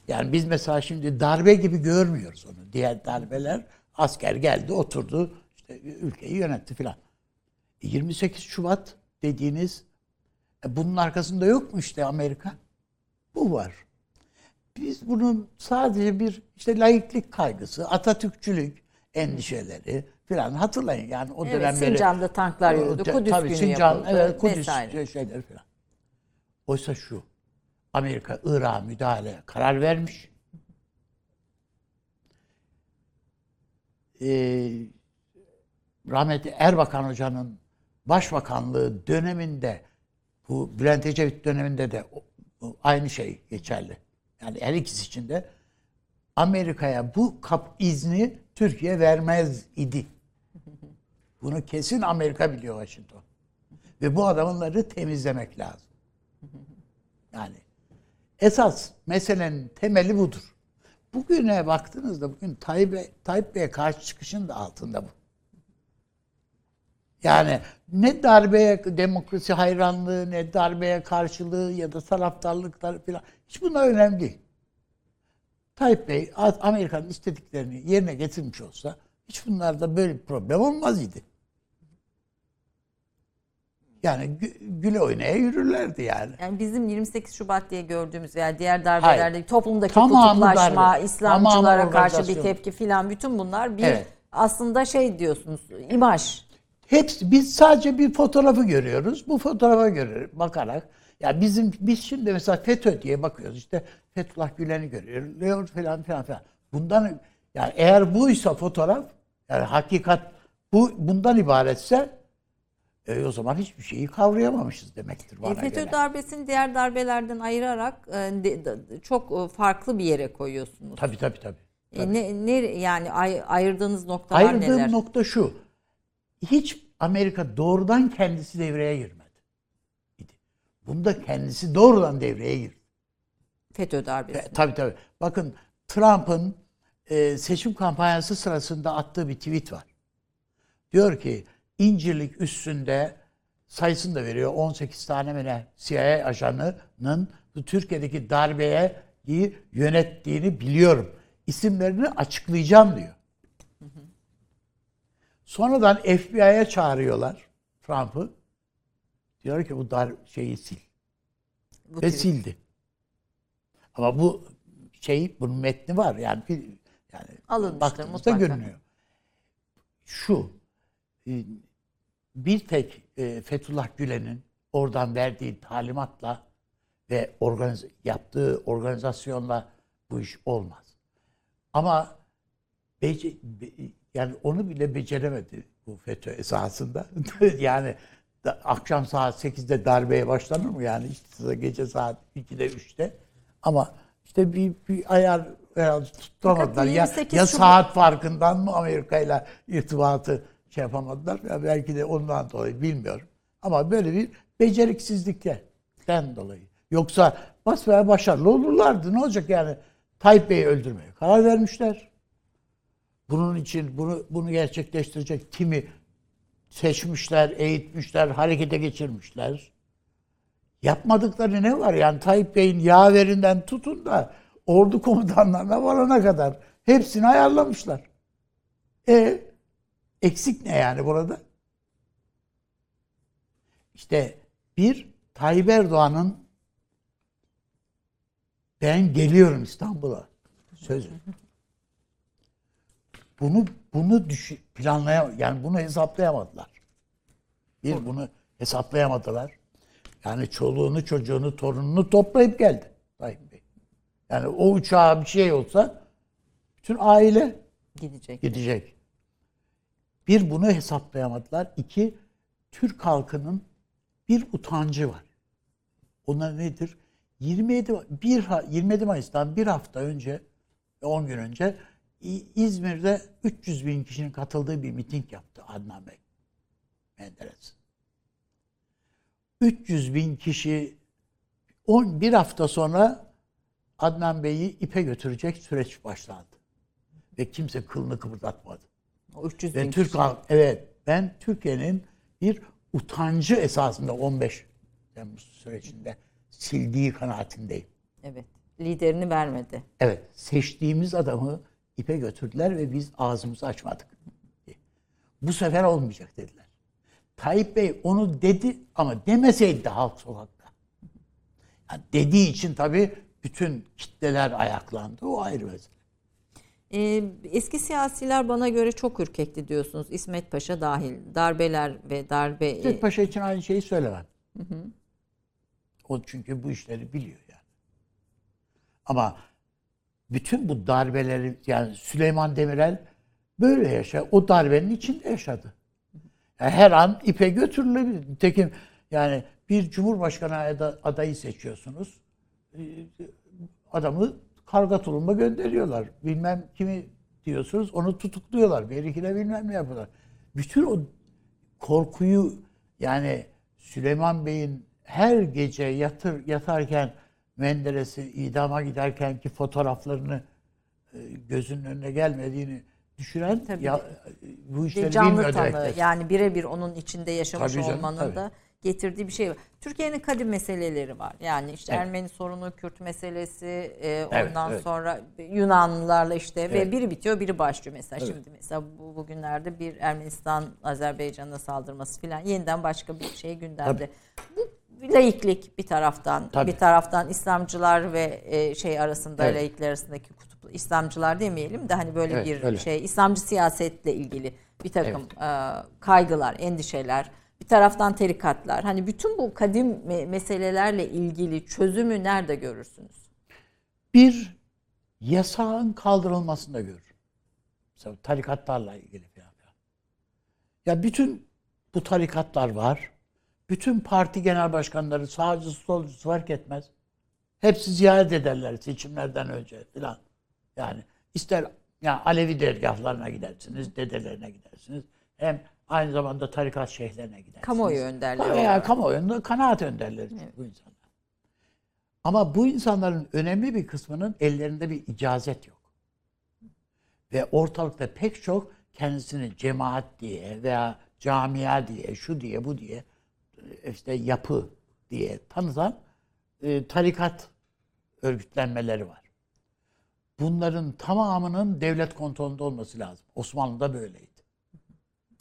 Yani biz mesela şimdi darbe gibi görmüyoruz onu. Diğer darbeler asker geldi, oturdu, işte ülkeyi yönetti filan. E, 28 Şubat dediğiniz e, bunun arkasında yok mu işte Amerika? Bu var. Biz bunun sadece bir işte laiklik kaygısı, Atatürkçülük endişeleri filan hatırlayın yani o Evet, dönemleri. Sincan'da tanklar yürüdü, Kudüs tabii günü Sincan, yapıldı evet, Kudüs vesaire. şeyleri filan. Oysa şu, Amerika Irak'a müdahale karar vermiş. Ee, rahmetli Erbakan Hoca'nın başbakanlığı döneminde bu Bülent Ecevit döneminde de aynı şey geçerli. Yani her ikisi için de Amerika'ya bu kap izni Türkiye vermez idi. Bunu kesin Amerika biliyor Washington. Ve bu adamları temizlemek lazım. Yani esas meselenin temeli budur. Bugüne baktığınızda bugün Tayyip, Tayyip Bey'e karşı çıkışın da altında bu. Yani ne darbeye demokrasi hayranlığı, ne darbeye karşılığı ya da taraftarlıkları falan hiç bunlar önemli değil. Tayyip Bey Amerika'nın istediklerini yerine getirmiş olsa hiç bunlarda böyle bir problem olmaz idi. Yani gü- güle oynaya yürürlerdi yani. Yani bizim 28 Şubat diye gördüğümüz veya diğer darbelerde Hayır. toplumdaki Tamamı kutuplaşma, darbe. İslamcılara Tamamı karşı bir tepki filan bütün bunlar bir Evet. aslında şey diyorsunuz imaj. Hepsi biz sadece bir fotoğrafı görüyoruz. Bu fotoğrafa göre bakarak ya bizim biz şimdi mesela FETÖ diye bakıyoruz. İşte Fethullah Gülen'i görüyoruz. Leo falan filan filan. Bundan yani eğer buysa fotoğraf yani hakikat bu bundan ibaretse e, o zaman hiçbir şeyi kavrayamamışız demektir bana E, FETÖ göre. darbesini diğer darbelerden ayırarak e, çok e, farklı bir yere koyuyorsunuz. Tabii tabii tabii. E, ne, ne yani ay- ayırdığınız noktalar Ayırdığım neler? nokta şu. Hiç Amerika doğrudan kendisi devreye girmedi. Bunda kendisi doğrudan devreye girdi. FETÖ darbesi. E, tabii tabii. Bakın Trump'ın e, seçim kampanyası sırasında attığı bir tweet var. Diyor ki İncirlik üstünde sayısını da veriyor 18 tane mi ne CIA ajanının bu Türkiye'deki darbeye yönettiğini biliyorum. İsimlerini açıklayacağım diyor. Sonradan FBI'ye çağırıyorlar Trump'ı. Diyor ki bu dar şeyi sil. Bu Ve tür- sildi. Ama bu şey bunun metni var yani bir yani Alınmıştır baktığınızda mutlaka. görünüyor. Şu e, bir tek e, Fethullah Gülen'in oradan verdiği talimatla ve organiz yaptığı organizasyonla bu iş olmaz. Ama bece, be- yani onu bile beceremedi bu FETÖ esasında. yani da- akşam saat 8'de darbeye başlanır mı yani işte gece saat 2'de 3'te ama işte bir, bir ayar herhalde tutamadılar. Ya, 28 ya saat farkından mı Amerika ile irtibatı şey yapamadılar ya belki de ondan dolayı bilmiyorum. Ama böyle bir beceriksizlikten dolayı. Yoksa basbaya başarılı olurlardı. Ne olacak yani? Tayyip Bey'i öldürmeye karar vermişler. Bunun için bunu bunu gerçekleştirecek kimi seçmişler, eğitmişler, harekete geçirmişler. Yapmadıkları ne var yani Tayyip Bey'in yaverinden tutun da ordu komutanlarına varana kadar hepsini ayarlamışlar. E eksik ne yani burada? İşte bir Tayyip Erdoğan'ın ben geliyorum İstanbul'a sözü. Bunu bunu düşün, planlayam yani bunu hesaplayamadılar. Bir bunu hesaplayamadılar. Yani çoluğunu, çocuğunu, torununu toplayıp geldi. Yani o uçağa bir şey olsa bütün aile Gidecek. gidecek. Bir bunu hesaplayamadılar. İki Türk halkının bir utancı var. Onlar nedir? 27 Ma- bir ha- 27 Mayıs'tan bir hafta önce 10 gün önce İzmir'de 300 bin kişinin katıldığı bir miting yaptı Adnan Bey. Menderes. 300 bin kişi 10 bir hafta sonra Adnan Bey'i ipe götürecek süreç başlandı. Ve kimse kılını kıpırdatmadı. O 300 Ve Türk halk evet ben Türkiye'nin bir utancı esasında 15 Temmuz sürecinde sildiği kanaatindeyim. Evet. Liderini vermedi. Evet seçtiğimiz adamı ipe götürdüler ve biz ağzımızı açmadık. Bu sefer olmayacak dediler. Tayyip Bey onu dedi ama demeseydi de halk sokakta. Yani dediği için tabii bütün kitleler ayaklandı. O ayrı mesele. Ee, eski siyasiler bana göre çok ürkekti diyorsunuz. İsmet Paşa dahil. Darbeler ve darbe... İsmet Paşa için aynı şeyi söylemem. O çünkü bu işleri biliyor yani. Ama bütün bu darbeleri yani Süleyman Demirel böyle yaşa. O darbenin içinde yaşadı. Yani her an ipe götürülebilir. Nitekim yani bir cumhurbaşkanı ada- adayı seçiyorsunuz. Ee, Adamı karga tulumba gönderiyorlar. Bilmem kimi diyorsunuz onu tutukluyorlar. Bir iki de bilmem ne yapıyorlar. Bütün o korkuyu yani Süleyman Bey'in her gece yatır yatarken Menderes'i idama giderken ki fotoğraflarını e, gözünün önüne gelmediğini düşünen Tabii. ya, bu işleri canlı bilmiyor tanı yani birebir onun içinde yaşamış Tabii canım, olmanın tabii. da getirdiği bir şey var. Türkiye'nin kadim meseleleri var. Yani işte Evet. Ermeni sorunu, Kürt meselesi, e, Evet, ondan evet. sonra Yunanlılarla işte ve Evet. biri bitiyor, biri başlıyor mesela. Evet. Şimdi mesela bu bugünlerde bir Ermenistan Azerbaycan'a saldırması falan yeniden başka bir şey gündemde. Bu laiklik bir taraftan, Tabii. bir taraftan İslamcılar ve e, şey arasında Evet. laikler arasındaki kutuplu İslamcılar demeyelim de hani böyle Evet, bir öyle. şey İslamcı siyasetle ilgili bir takım e, kaygılar, endişeler, taraftan tarikatlar. Hani bütün bu kadim me- meselelerle ilgili çözümü nerede görürsünüz? Bir yasağın kaldırılmasında görür. Mesela tarikatlarla ilgili falan. Ya bütün bu tarikatlar var. Bütün parti genel başkanları sağcısı solcusu fark etmez. Hepsi ziyaret ederler seçimlerden önce filan. Yani ister yani Alevi dergahlarına gidersiniz, dedelerine gidersiniz. Hem aynı zamanda tarikat şeyhlerine gidersiniz. Kamuoyu önderleri Veya kamuoyunda kanaat önderleri bu insanlar. Ama bu insanların önemli bir kısmının ellerinde bir icazet yok. Ve ortalıkta pek çok kendisini cemaat diye veya camia diye, şu diye, bu diye, işte yapı diye tanıtan e, tarikat örgütlenmeleri var. Bunların tamamının devlet kontrolünde olması lazım. Osmanlı'da böyleydi.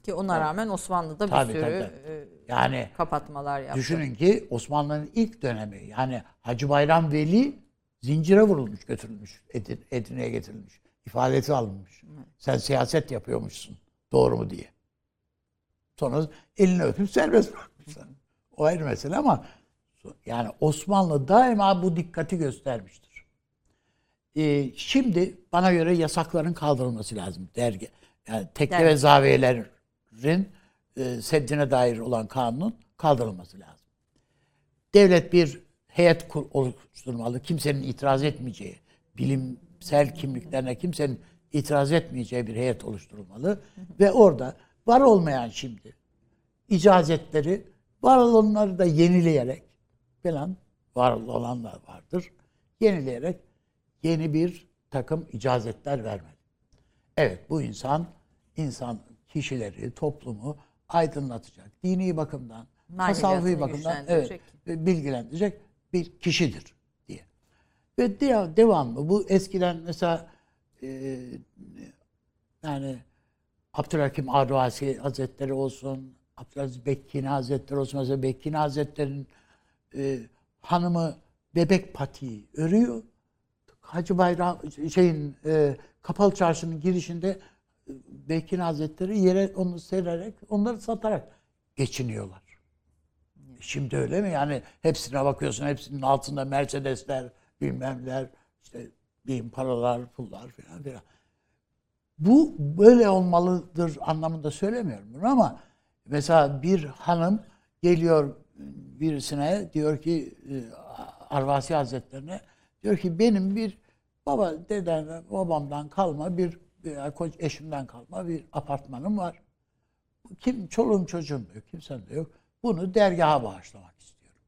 Ki ona rağmen Osmanlı'da bir Tabii, sürü tabii, e, Yani kapatmalar yaptı. Düşünün ki Osmanlı'nın ilk dönemi yani Hacı Bayram Veli zincire vurulmuş götürülmüş Edin, Edirne'ye getirilmiş. ifadesi alınmış. Sen siyaset yapıyormuşsun doğru mu diye. Sonra elini öpüp serbest bırakmışlar. O ayrı mesele ama yani Osmanlı daima bu dikkati göstermiştir. Ee, şimdi bana göre yasakların kaldırılması lazım. Dergi, yani tekke Dergi. ve zaviyelerin e, seddine dair olan kanunun kaldırılması lazım. Devlet bir heyet kur- oluşturmalı. Kimsenin itiraz etmeyeceği, bilimsel kimliklerine kimsenin itiraz etmeyeceği bir heyet oluşturulmalı. Ve orada var olmayan şimdi icazetleri var olanları da yenileyerek falan var olanlar vardır. Yenileyerek yeni bir takım icazetler vermeli. Evet bu insan insan kişileri, toplumu aydınlatacak. Dini bakımdan, tasavvufi bakımdan evet, bilgilendirecek bir kişidir diye. Ve de- devamlı bu eskiden mesela e, yani Abdülhakim Arvasi Hazretleri olsun, Abdülaziz Bekkini Hazretleri olsun. Mesela Bekkini Hazretleri'nin e, hanımı bebek patiği örüyor. Hacı Bayram şeyin e, Kapalı Çarşı'nın girişinde Bekkini Hazretleri yere onu sererek onları satarak geçiniyorlar. Şimdi öyle mi? Yani hepsine bakıyorsun, hepsinin altında Mercedesler, bilmemler, işte bin paralar, pullar falan filan. Bu böyle olmalıdır anlamında söylemiyorum bunu ama mesela bir hanım geliyor birisine diyor ki e, Arvasi Hazretlerine diyor ki benim bir baba dedem babamdan kalma bir veya eşimden kalma bir apartmanım var. Kim çoluğum çocuğum da yok, kimsen de yok. Bunu dergaha bağışlamak istiyorum.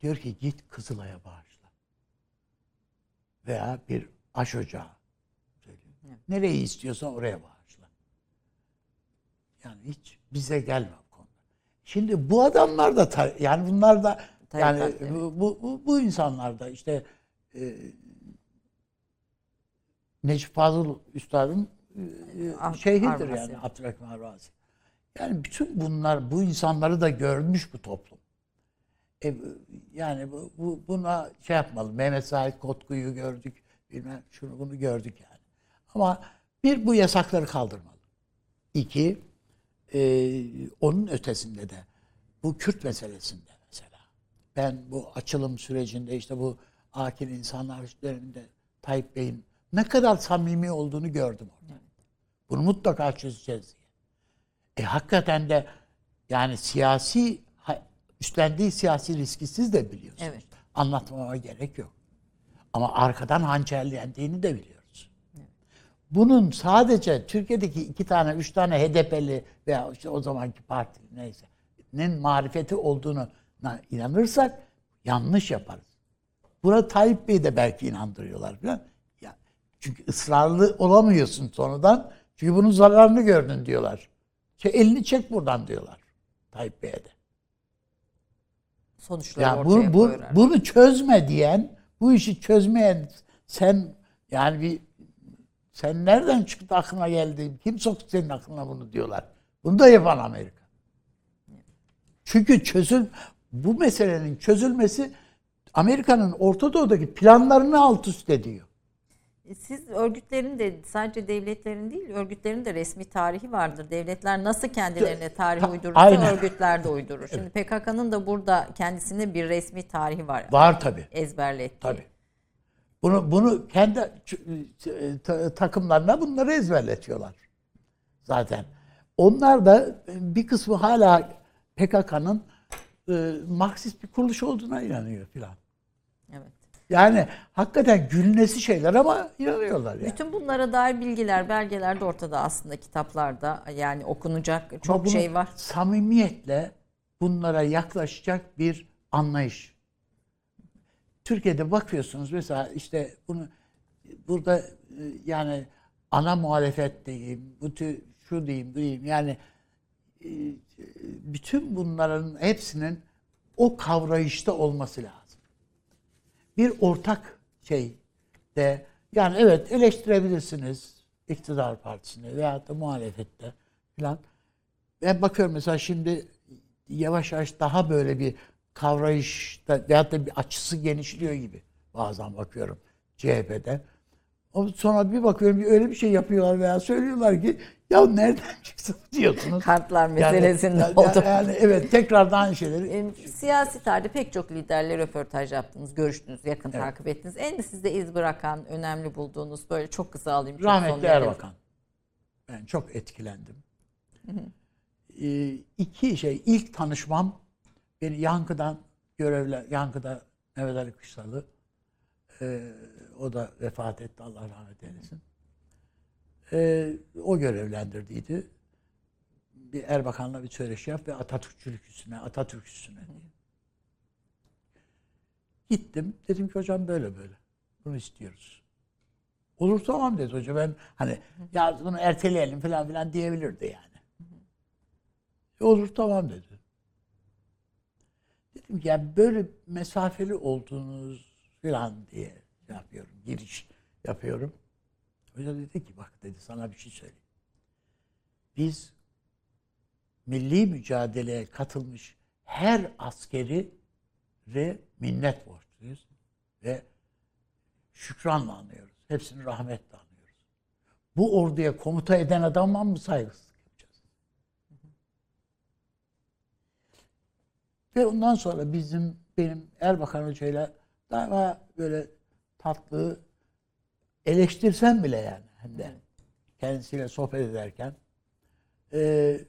Diyor ki git Kızılay'a bağışla. Veya bir aş ocağı. Nereyi istiyorsan oraya bağışla. Yani hiç bize gelme bu konuda. Şimdi bu adamlar da yani bunlar da yani bu, bu, bu insanlar da işte e, Necip Fazıl Üstad'ın e, Ah- şeyhidir yani Abdülhakim Arvasi. Yani bütün bunlar bu insanları da görmüş bu toplum. E, yani bu, bu- buna şey yapmalı. Mehmet Said Kotku'yu gördük. Bilmem şunu bunu gördük yani. Ama bir bu yasakları kaldırmalı. İki e, onun ötesinde de bu Kürt meselesinde mesela. Ben bu açılım sürecinde işte bu akil insanlar döneminde Tayyip Bey'in ne kadar samimi olduğunu gördüm orada. Bunu mutlaka çözeceğiz diye. E hakikaten de yani siyasi üstlendiği siyasi riski siz de biliyorsunuz. Evet. Anlatmama gerek yok. Ama arkadan hançerlendiğini de biliyoruz. bunun sadece Türkiye'deki iki tane, üç tane HDP'li veya işte o zamanki parti neyse nin marifeti olduğunu inanırsak yanlış yaparız. Buna Tayyip Bey de belki inandırıyorlar falan. Çünkü ısrarlı olamıyorsun sonradan. Çünkü bunun zararını gördün diyorlar. Şey, elini çek buradan diyorlar Tayyip Bey'e de. Sonuçları Ya ortaya bu, koyuyorlar. bunu çözme diyen, bu işi çözmeyen sen yani bir sen nereden çıktı aklına geldi? Kim soktu senin aklına bunu diyorlar. Bunu da yapan Amerika. Çünkü çözül bu meselenin çözülmesi Amerika'nın Orta Doğu'daki planlarını alt üst ediyor. Siz örgütlerin de sadece devletlerin değil örgütlerin de resmi tarihi vardır. Devletler nasıl kendilerine tarih Ta- uydurursa aynen. örgütler de uydurur. Şimdi PKK'nın da burada kendisine bir resmi tarihi var. Var tabi. Ezberlettiği. Tabi. Bunu bunu kendi ç- ta- takımlarına bunları ezberletiyorlar. Zaten. Onlar da bir kısmı hala PKK'nın e, Marksist bir kuruluş olduğuna inanıyor filan. Yani hakikaten gülnesi şeyler ama inanıyorlar yani. Bütün bunlara dair bilgiler, belgeler de ortada aslında kitaplarda. Yani okunacak Ama çok bunu şey var. Samimiyetle bunlara yaklaşacak bir anlayış. Türkiye'de bakıyorsunuz mesela işte bunu burada e, yani ana muhalefet diyeyim, bu tür şu diyeyim, bu diyeyim yani e, bütün bunların hepsinin o kavrayışta olması lazım. Bir ortak şey de yani evet eleştirebilirsiniz iktidar partisini veyahut da muhalefette falan. Ben bakıyorum mesela şimdi yavaş yavaş daha böyle bir kavrayışta veyahut da bir açısı genişliyor gibi bazen bakıyorum CHP'de. Sonra bir bakıyorum öyle bir şey yapıyorlar veya söylüyorlar ki ya nereden çıktı diyorsunuz. Kartlar meselesinde yani, oldu. yani evet tekrardan aynı şeyleri. Siyasi tarihte pek çok liderle röportaj yaptınız, görüştünüz, yakın takip ettiniz. En de sizde iz bırakan, önemli bulduğunuz böyle çok kısa alayım. Çok Rahmetli. Erbakan. Ben çok etkilendim. Ee, iki şey. ilk tanışmam beni Yankı'dan görevler, Yankı'da Mehmet Ali Kışlalı ee, o da vefat etti Allah rahmet eylesin. Ee, o görevlendirdiydi. Bir Erbakan'la bir söyleşi yap ve Atatürkçülük üstüne, Atatürk üstüne diye. Gittim. Dedim ki hocam böyle böyle. Bunu istiyoruz. Olur tamam dedi hoca. Ben hani ya bunu erteleyelim falan filan diyebilirdi yani. E, olur tamam dedi. Dedim ki ya böyle mesafeli olduğunuz falan diye şey yapıyorum. Giriş yapıyorum. Hoca dedi ki bak dedi sana bir şey söyleyeyim. Biz milli mücadeleye katılmış her askeri ve minnet borçluyuz ve şükranla anıyoruz. Hepsini rahmetle anıyoruz. Bu orduya komuta eden adama mı saygısızlık yapacağız? Ve ondan sonra bizim benim Erbakan Hoca'yla daima böyle tatlı eleştirsem bile yani hem de kendisiyle sohbet ederken e,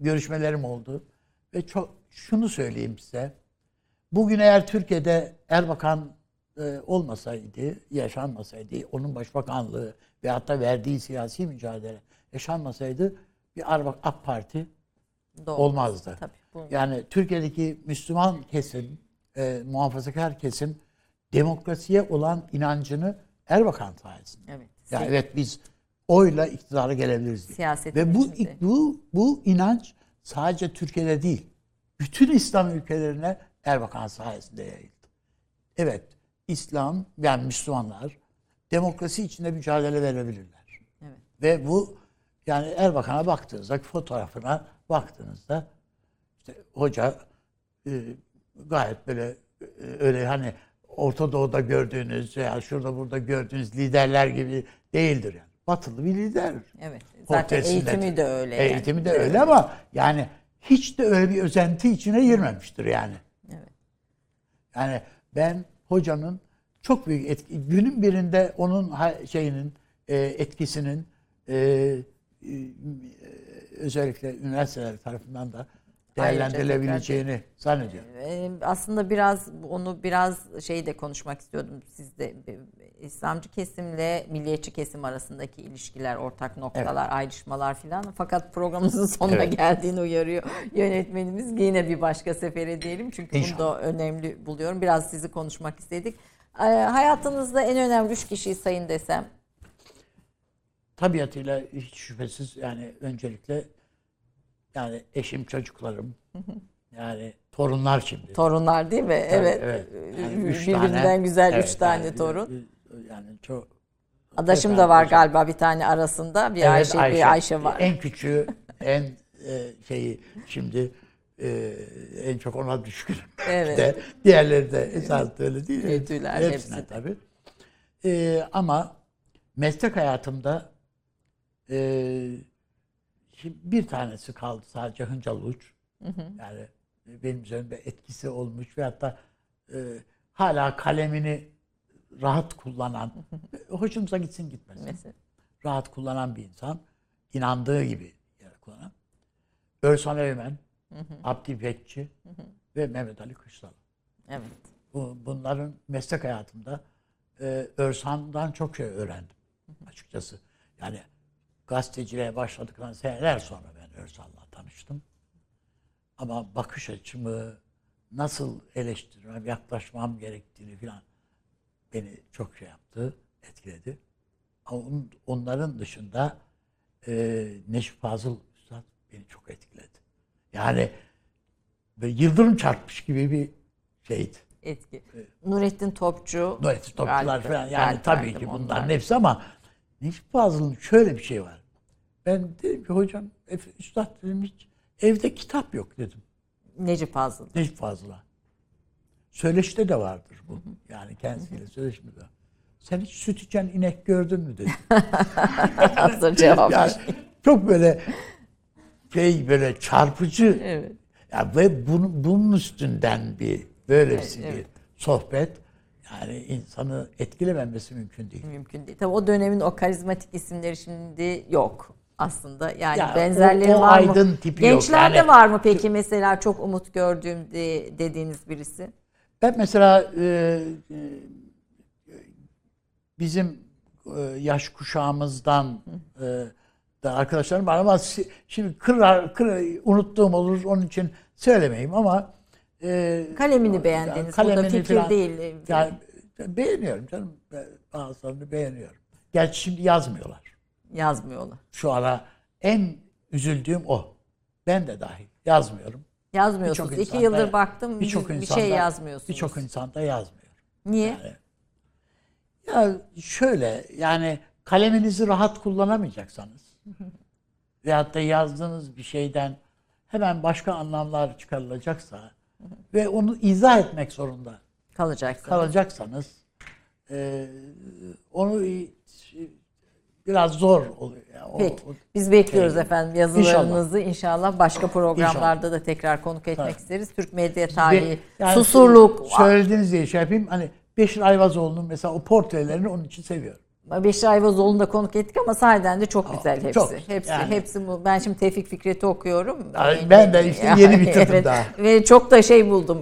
görüşmelerim oldu. Ve çok şunu söyleyeyim size. Bugün eğer Türkiye'de Erbakan e, olmasaydı, yaşanmasaydı, onun başbakanlığı ve hatta verdiği siyasi mücadele yaşanmasaydı bir Erbak AK Parti Doğru. olmazdı. Tabii. Bu, Yani Türkiye'deki Müslüman kesim, e, muhafazakar kesim demokrasiye olan inancını Erbakan sayesinde. evet. Yani Si- evet biz oyla iktidara gelebiliriz diye. Siyasetin Ve bu içinde. bu bu inanç sadece Türkiye'de değil. Bütün İslam ülkelerine Erbakan sayesinde yayıldı. Evet, İslam yani Müslümanlar demokrasi içinde mücadele verebilirler. Evet. Ve bu yani Erbakan'a baktığınızda fotoğrafına baktığınızda işte hoca e, gayet böyle e, öyle hani Orta Doğu'da gördüğünüz veya şurada burada gördüğünüz liderler gibi değildir yani. Batılı bir lider. Evet. Zaten eğitimi de öyle. yani. Eğitimi de öyle ama yani hiç de öyle bir özenti içine girmemiştir yani. Evet. Yani ben hocanın çok büyük etki, günün birinde onun şeyinin e, etkisinin e, e, özellikle üniversiteler tarafından da değerlendirilebileceğini zannediyorum. Ee, aslında biraz onu biraz şey de konuşmak istiyordum sizde İslamcı kesimle milliyetçi kesim arasındaki ilişkiler, ortak noktalar, ayrışmalar filan. Fakat programımızın sonuna Evet. geldiğini uyarıyor yönetmenimiz. Yine bir başka sefere diyelim çünkü bunu İnşallah. da önemli buluyorum. Biraz sizi konuşmak istedik. Ee, hayatınızda en önemli üç kişiyi sayın desem Tabiatıyla hiç şüphesiz yani öncelikle yani eşim, çocuklarım, yani torunlar şimdi. torunlar değil mi? Tabii, evet. Yani üç Birbirinden tane- güzel evet, üç tane yani, torun. Yani çok Adaşım da var hocam. galiba bir tane arasında. Bir Evet, Ayşe, bir Ayşe var. En küçüğü, en e, şeyi şimdi e, en çok ona düşkünüm. Evet. De, diğerleri de esas öyle değil. mi? Hepsine hepsi tabii. E, ama meslek hayatımda e, şimdi bir tanesi kaldı sadece Hıncal Uç. Yani benim üzerimde etkisi olmuş ve hatta e, hala kalemini rahat kullanan, hoşumuza gitsin gitmesin Mesela. rahat kullanan bir insan. inandığı gibi yani kullanan. Örsan Övmen, Abdi Bekçi ve Mehmet Ali Kışlalı. Evet. Bu, bunların meslek hayatımda e, Örsan'dan çok şey öğrendim açıkçası. Yani gazeteciliğe başladıktan seneler sonra ben Örsan'la tanıştım. Ama bakış açımı, nasıl eleştirmem, yaklaşmam gerektiğini falan beni çok şey yaptı, etkiledi. Ama on- onların dışında e, Necip Fazıl Üstad beni çok etkiledi. Yani böyle yıldırım çarpmış gibi bir şeydi. Etki. Nurettin Topçu. Nurettin Topçular falan yani tabii ki onlar. bunların hepsi ama Necip Fazıl'ın şöyle bir şey var. Ben dedim ki hocam Üstad dedim hiç evde kitap yok dedim Necip Fazıl. Necip Fazıl'a. Söyleşte de vardır bu. Yani kendisiyle söyleşmede. Sen hiç süt içen inek gördün mü dedi. Hazır cevap. yani çok böyle şey böyle çarpıcı. Evet. Ya ve bunun, bunun üstünden bir böylesi Evet, bir evet. sohbet yani insanı etkilememesi mümkün değil. Mümkün değil. Tabii o dönemin o karizmatik isimleri şimdi yok aslında. Yani Ya benzerleri o- o var mı? aydın tipi yok. Gençlerde Yani- var mı peki mesela çok umut gördüğüm de, dediğiniz birisi? Ben mesela e, e, bizim e, yaş kuşağımızdan e, da arkadaşlarım var ama şimdi kırar, kırar, unuttuğum olur onun için söylemeyeyim ama e, Kalemini beğendiniz. Bu da kalemini fikir falan- değil. Yani beğeniyorum canım. Bazılarını beğeniyorum. Gerçi şimdi yazmıyorlar. Yazmıyorlar. Şu ara en üzüldüğüm o. Ben de dahil yazmıyorum. Yazmıyorsunuz. İki insanda- yıldır baktım bir insanda- şey yazmıyorsunuz. Birçok insanda yazmıyor. Niye? Ya şöyle yani kaleminizi rahat kullanamayacaksanız veyahut da yazdığınız bir şeyden hemen başka anlamlar çıkarılacaksa ve onu izah etmek zorunda Kalacaksınız. kalacaksanız e, onu biraz zor oluyor. Yani o- Peki. o- Biz bekliyoruz şey- efendim yazılarınızı. İnşallah. başka programlarda İnşallah. da tekrar konuk etmek Tabii. isteriz. Türk medya tarihi, Ve- yani susurluk. Söylediğiniz diye şey yapayım. Hani Beşir Ayvazoğlu'nun mesela o portrelerini onun için seviyorum. Beşir Ayvazoğlu'nu da konuk ettik ama sahiden de çok güzel hepsi. çok. Hepsi, Yani- hepsi bu. Ben şimdi Tevfik Fikret'i okuyorum. Yani ben de işte yeni bitirdim daha. Ve çok da şey buldum.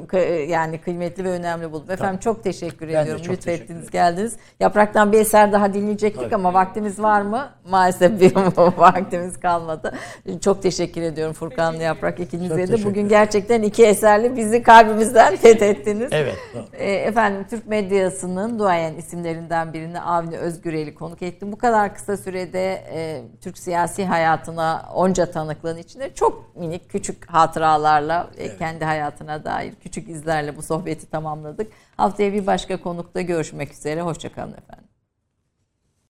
Yani kıymetli ve önemli buldum. Efendim Tabii. çok teşekkür Ben ediyorum. çok teşekkür Lütfettiniz, ederim. geldiniz. Yapraktan bir eser daha dinleyecektik Tabii. ama vaktimiz var mı? Maalesef bir vaktimiz kalmadı. Çok teşekkür ediyorum Furkan'la Yaprak ikinize de. teşekkür Bugün gerçekten iki eserli bizi kalbimizden fethettiniz. Evet. doğru. E, Efendim Türk medyasının duayen isimlerinden birini Avni Özgürel'i konuk ettim. Bu kadar kısa sürede e, Türk siyasi hayatına onca tanıklığın içinde çok minik küçük hatıralarla ve kendi hayatına dair küçük izlerle bu sohbeti tamamladık. Haftaya bir başka konukta görüşmek üzere. Hoşçakalın efendim.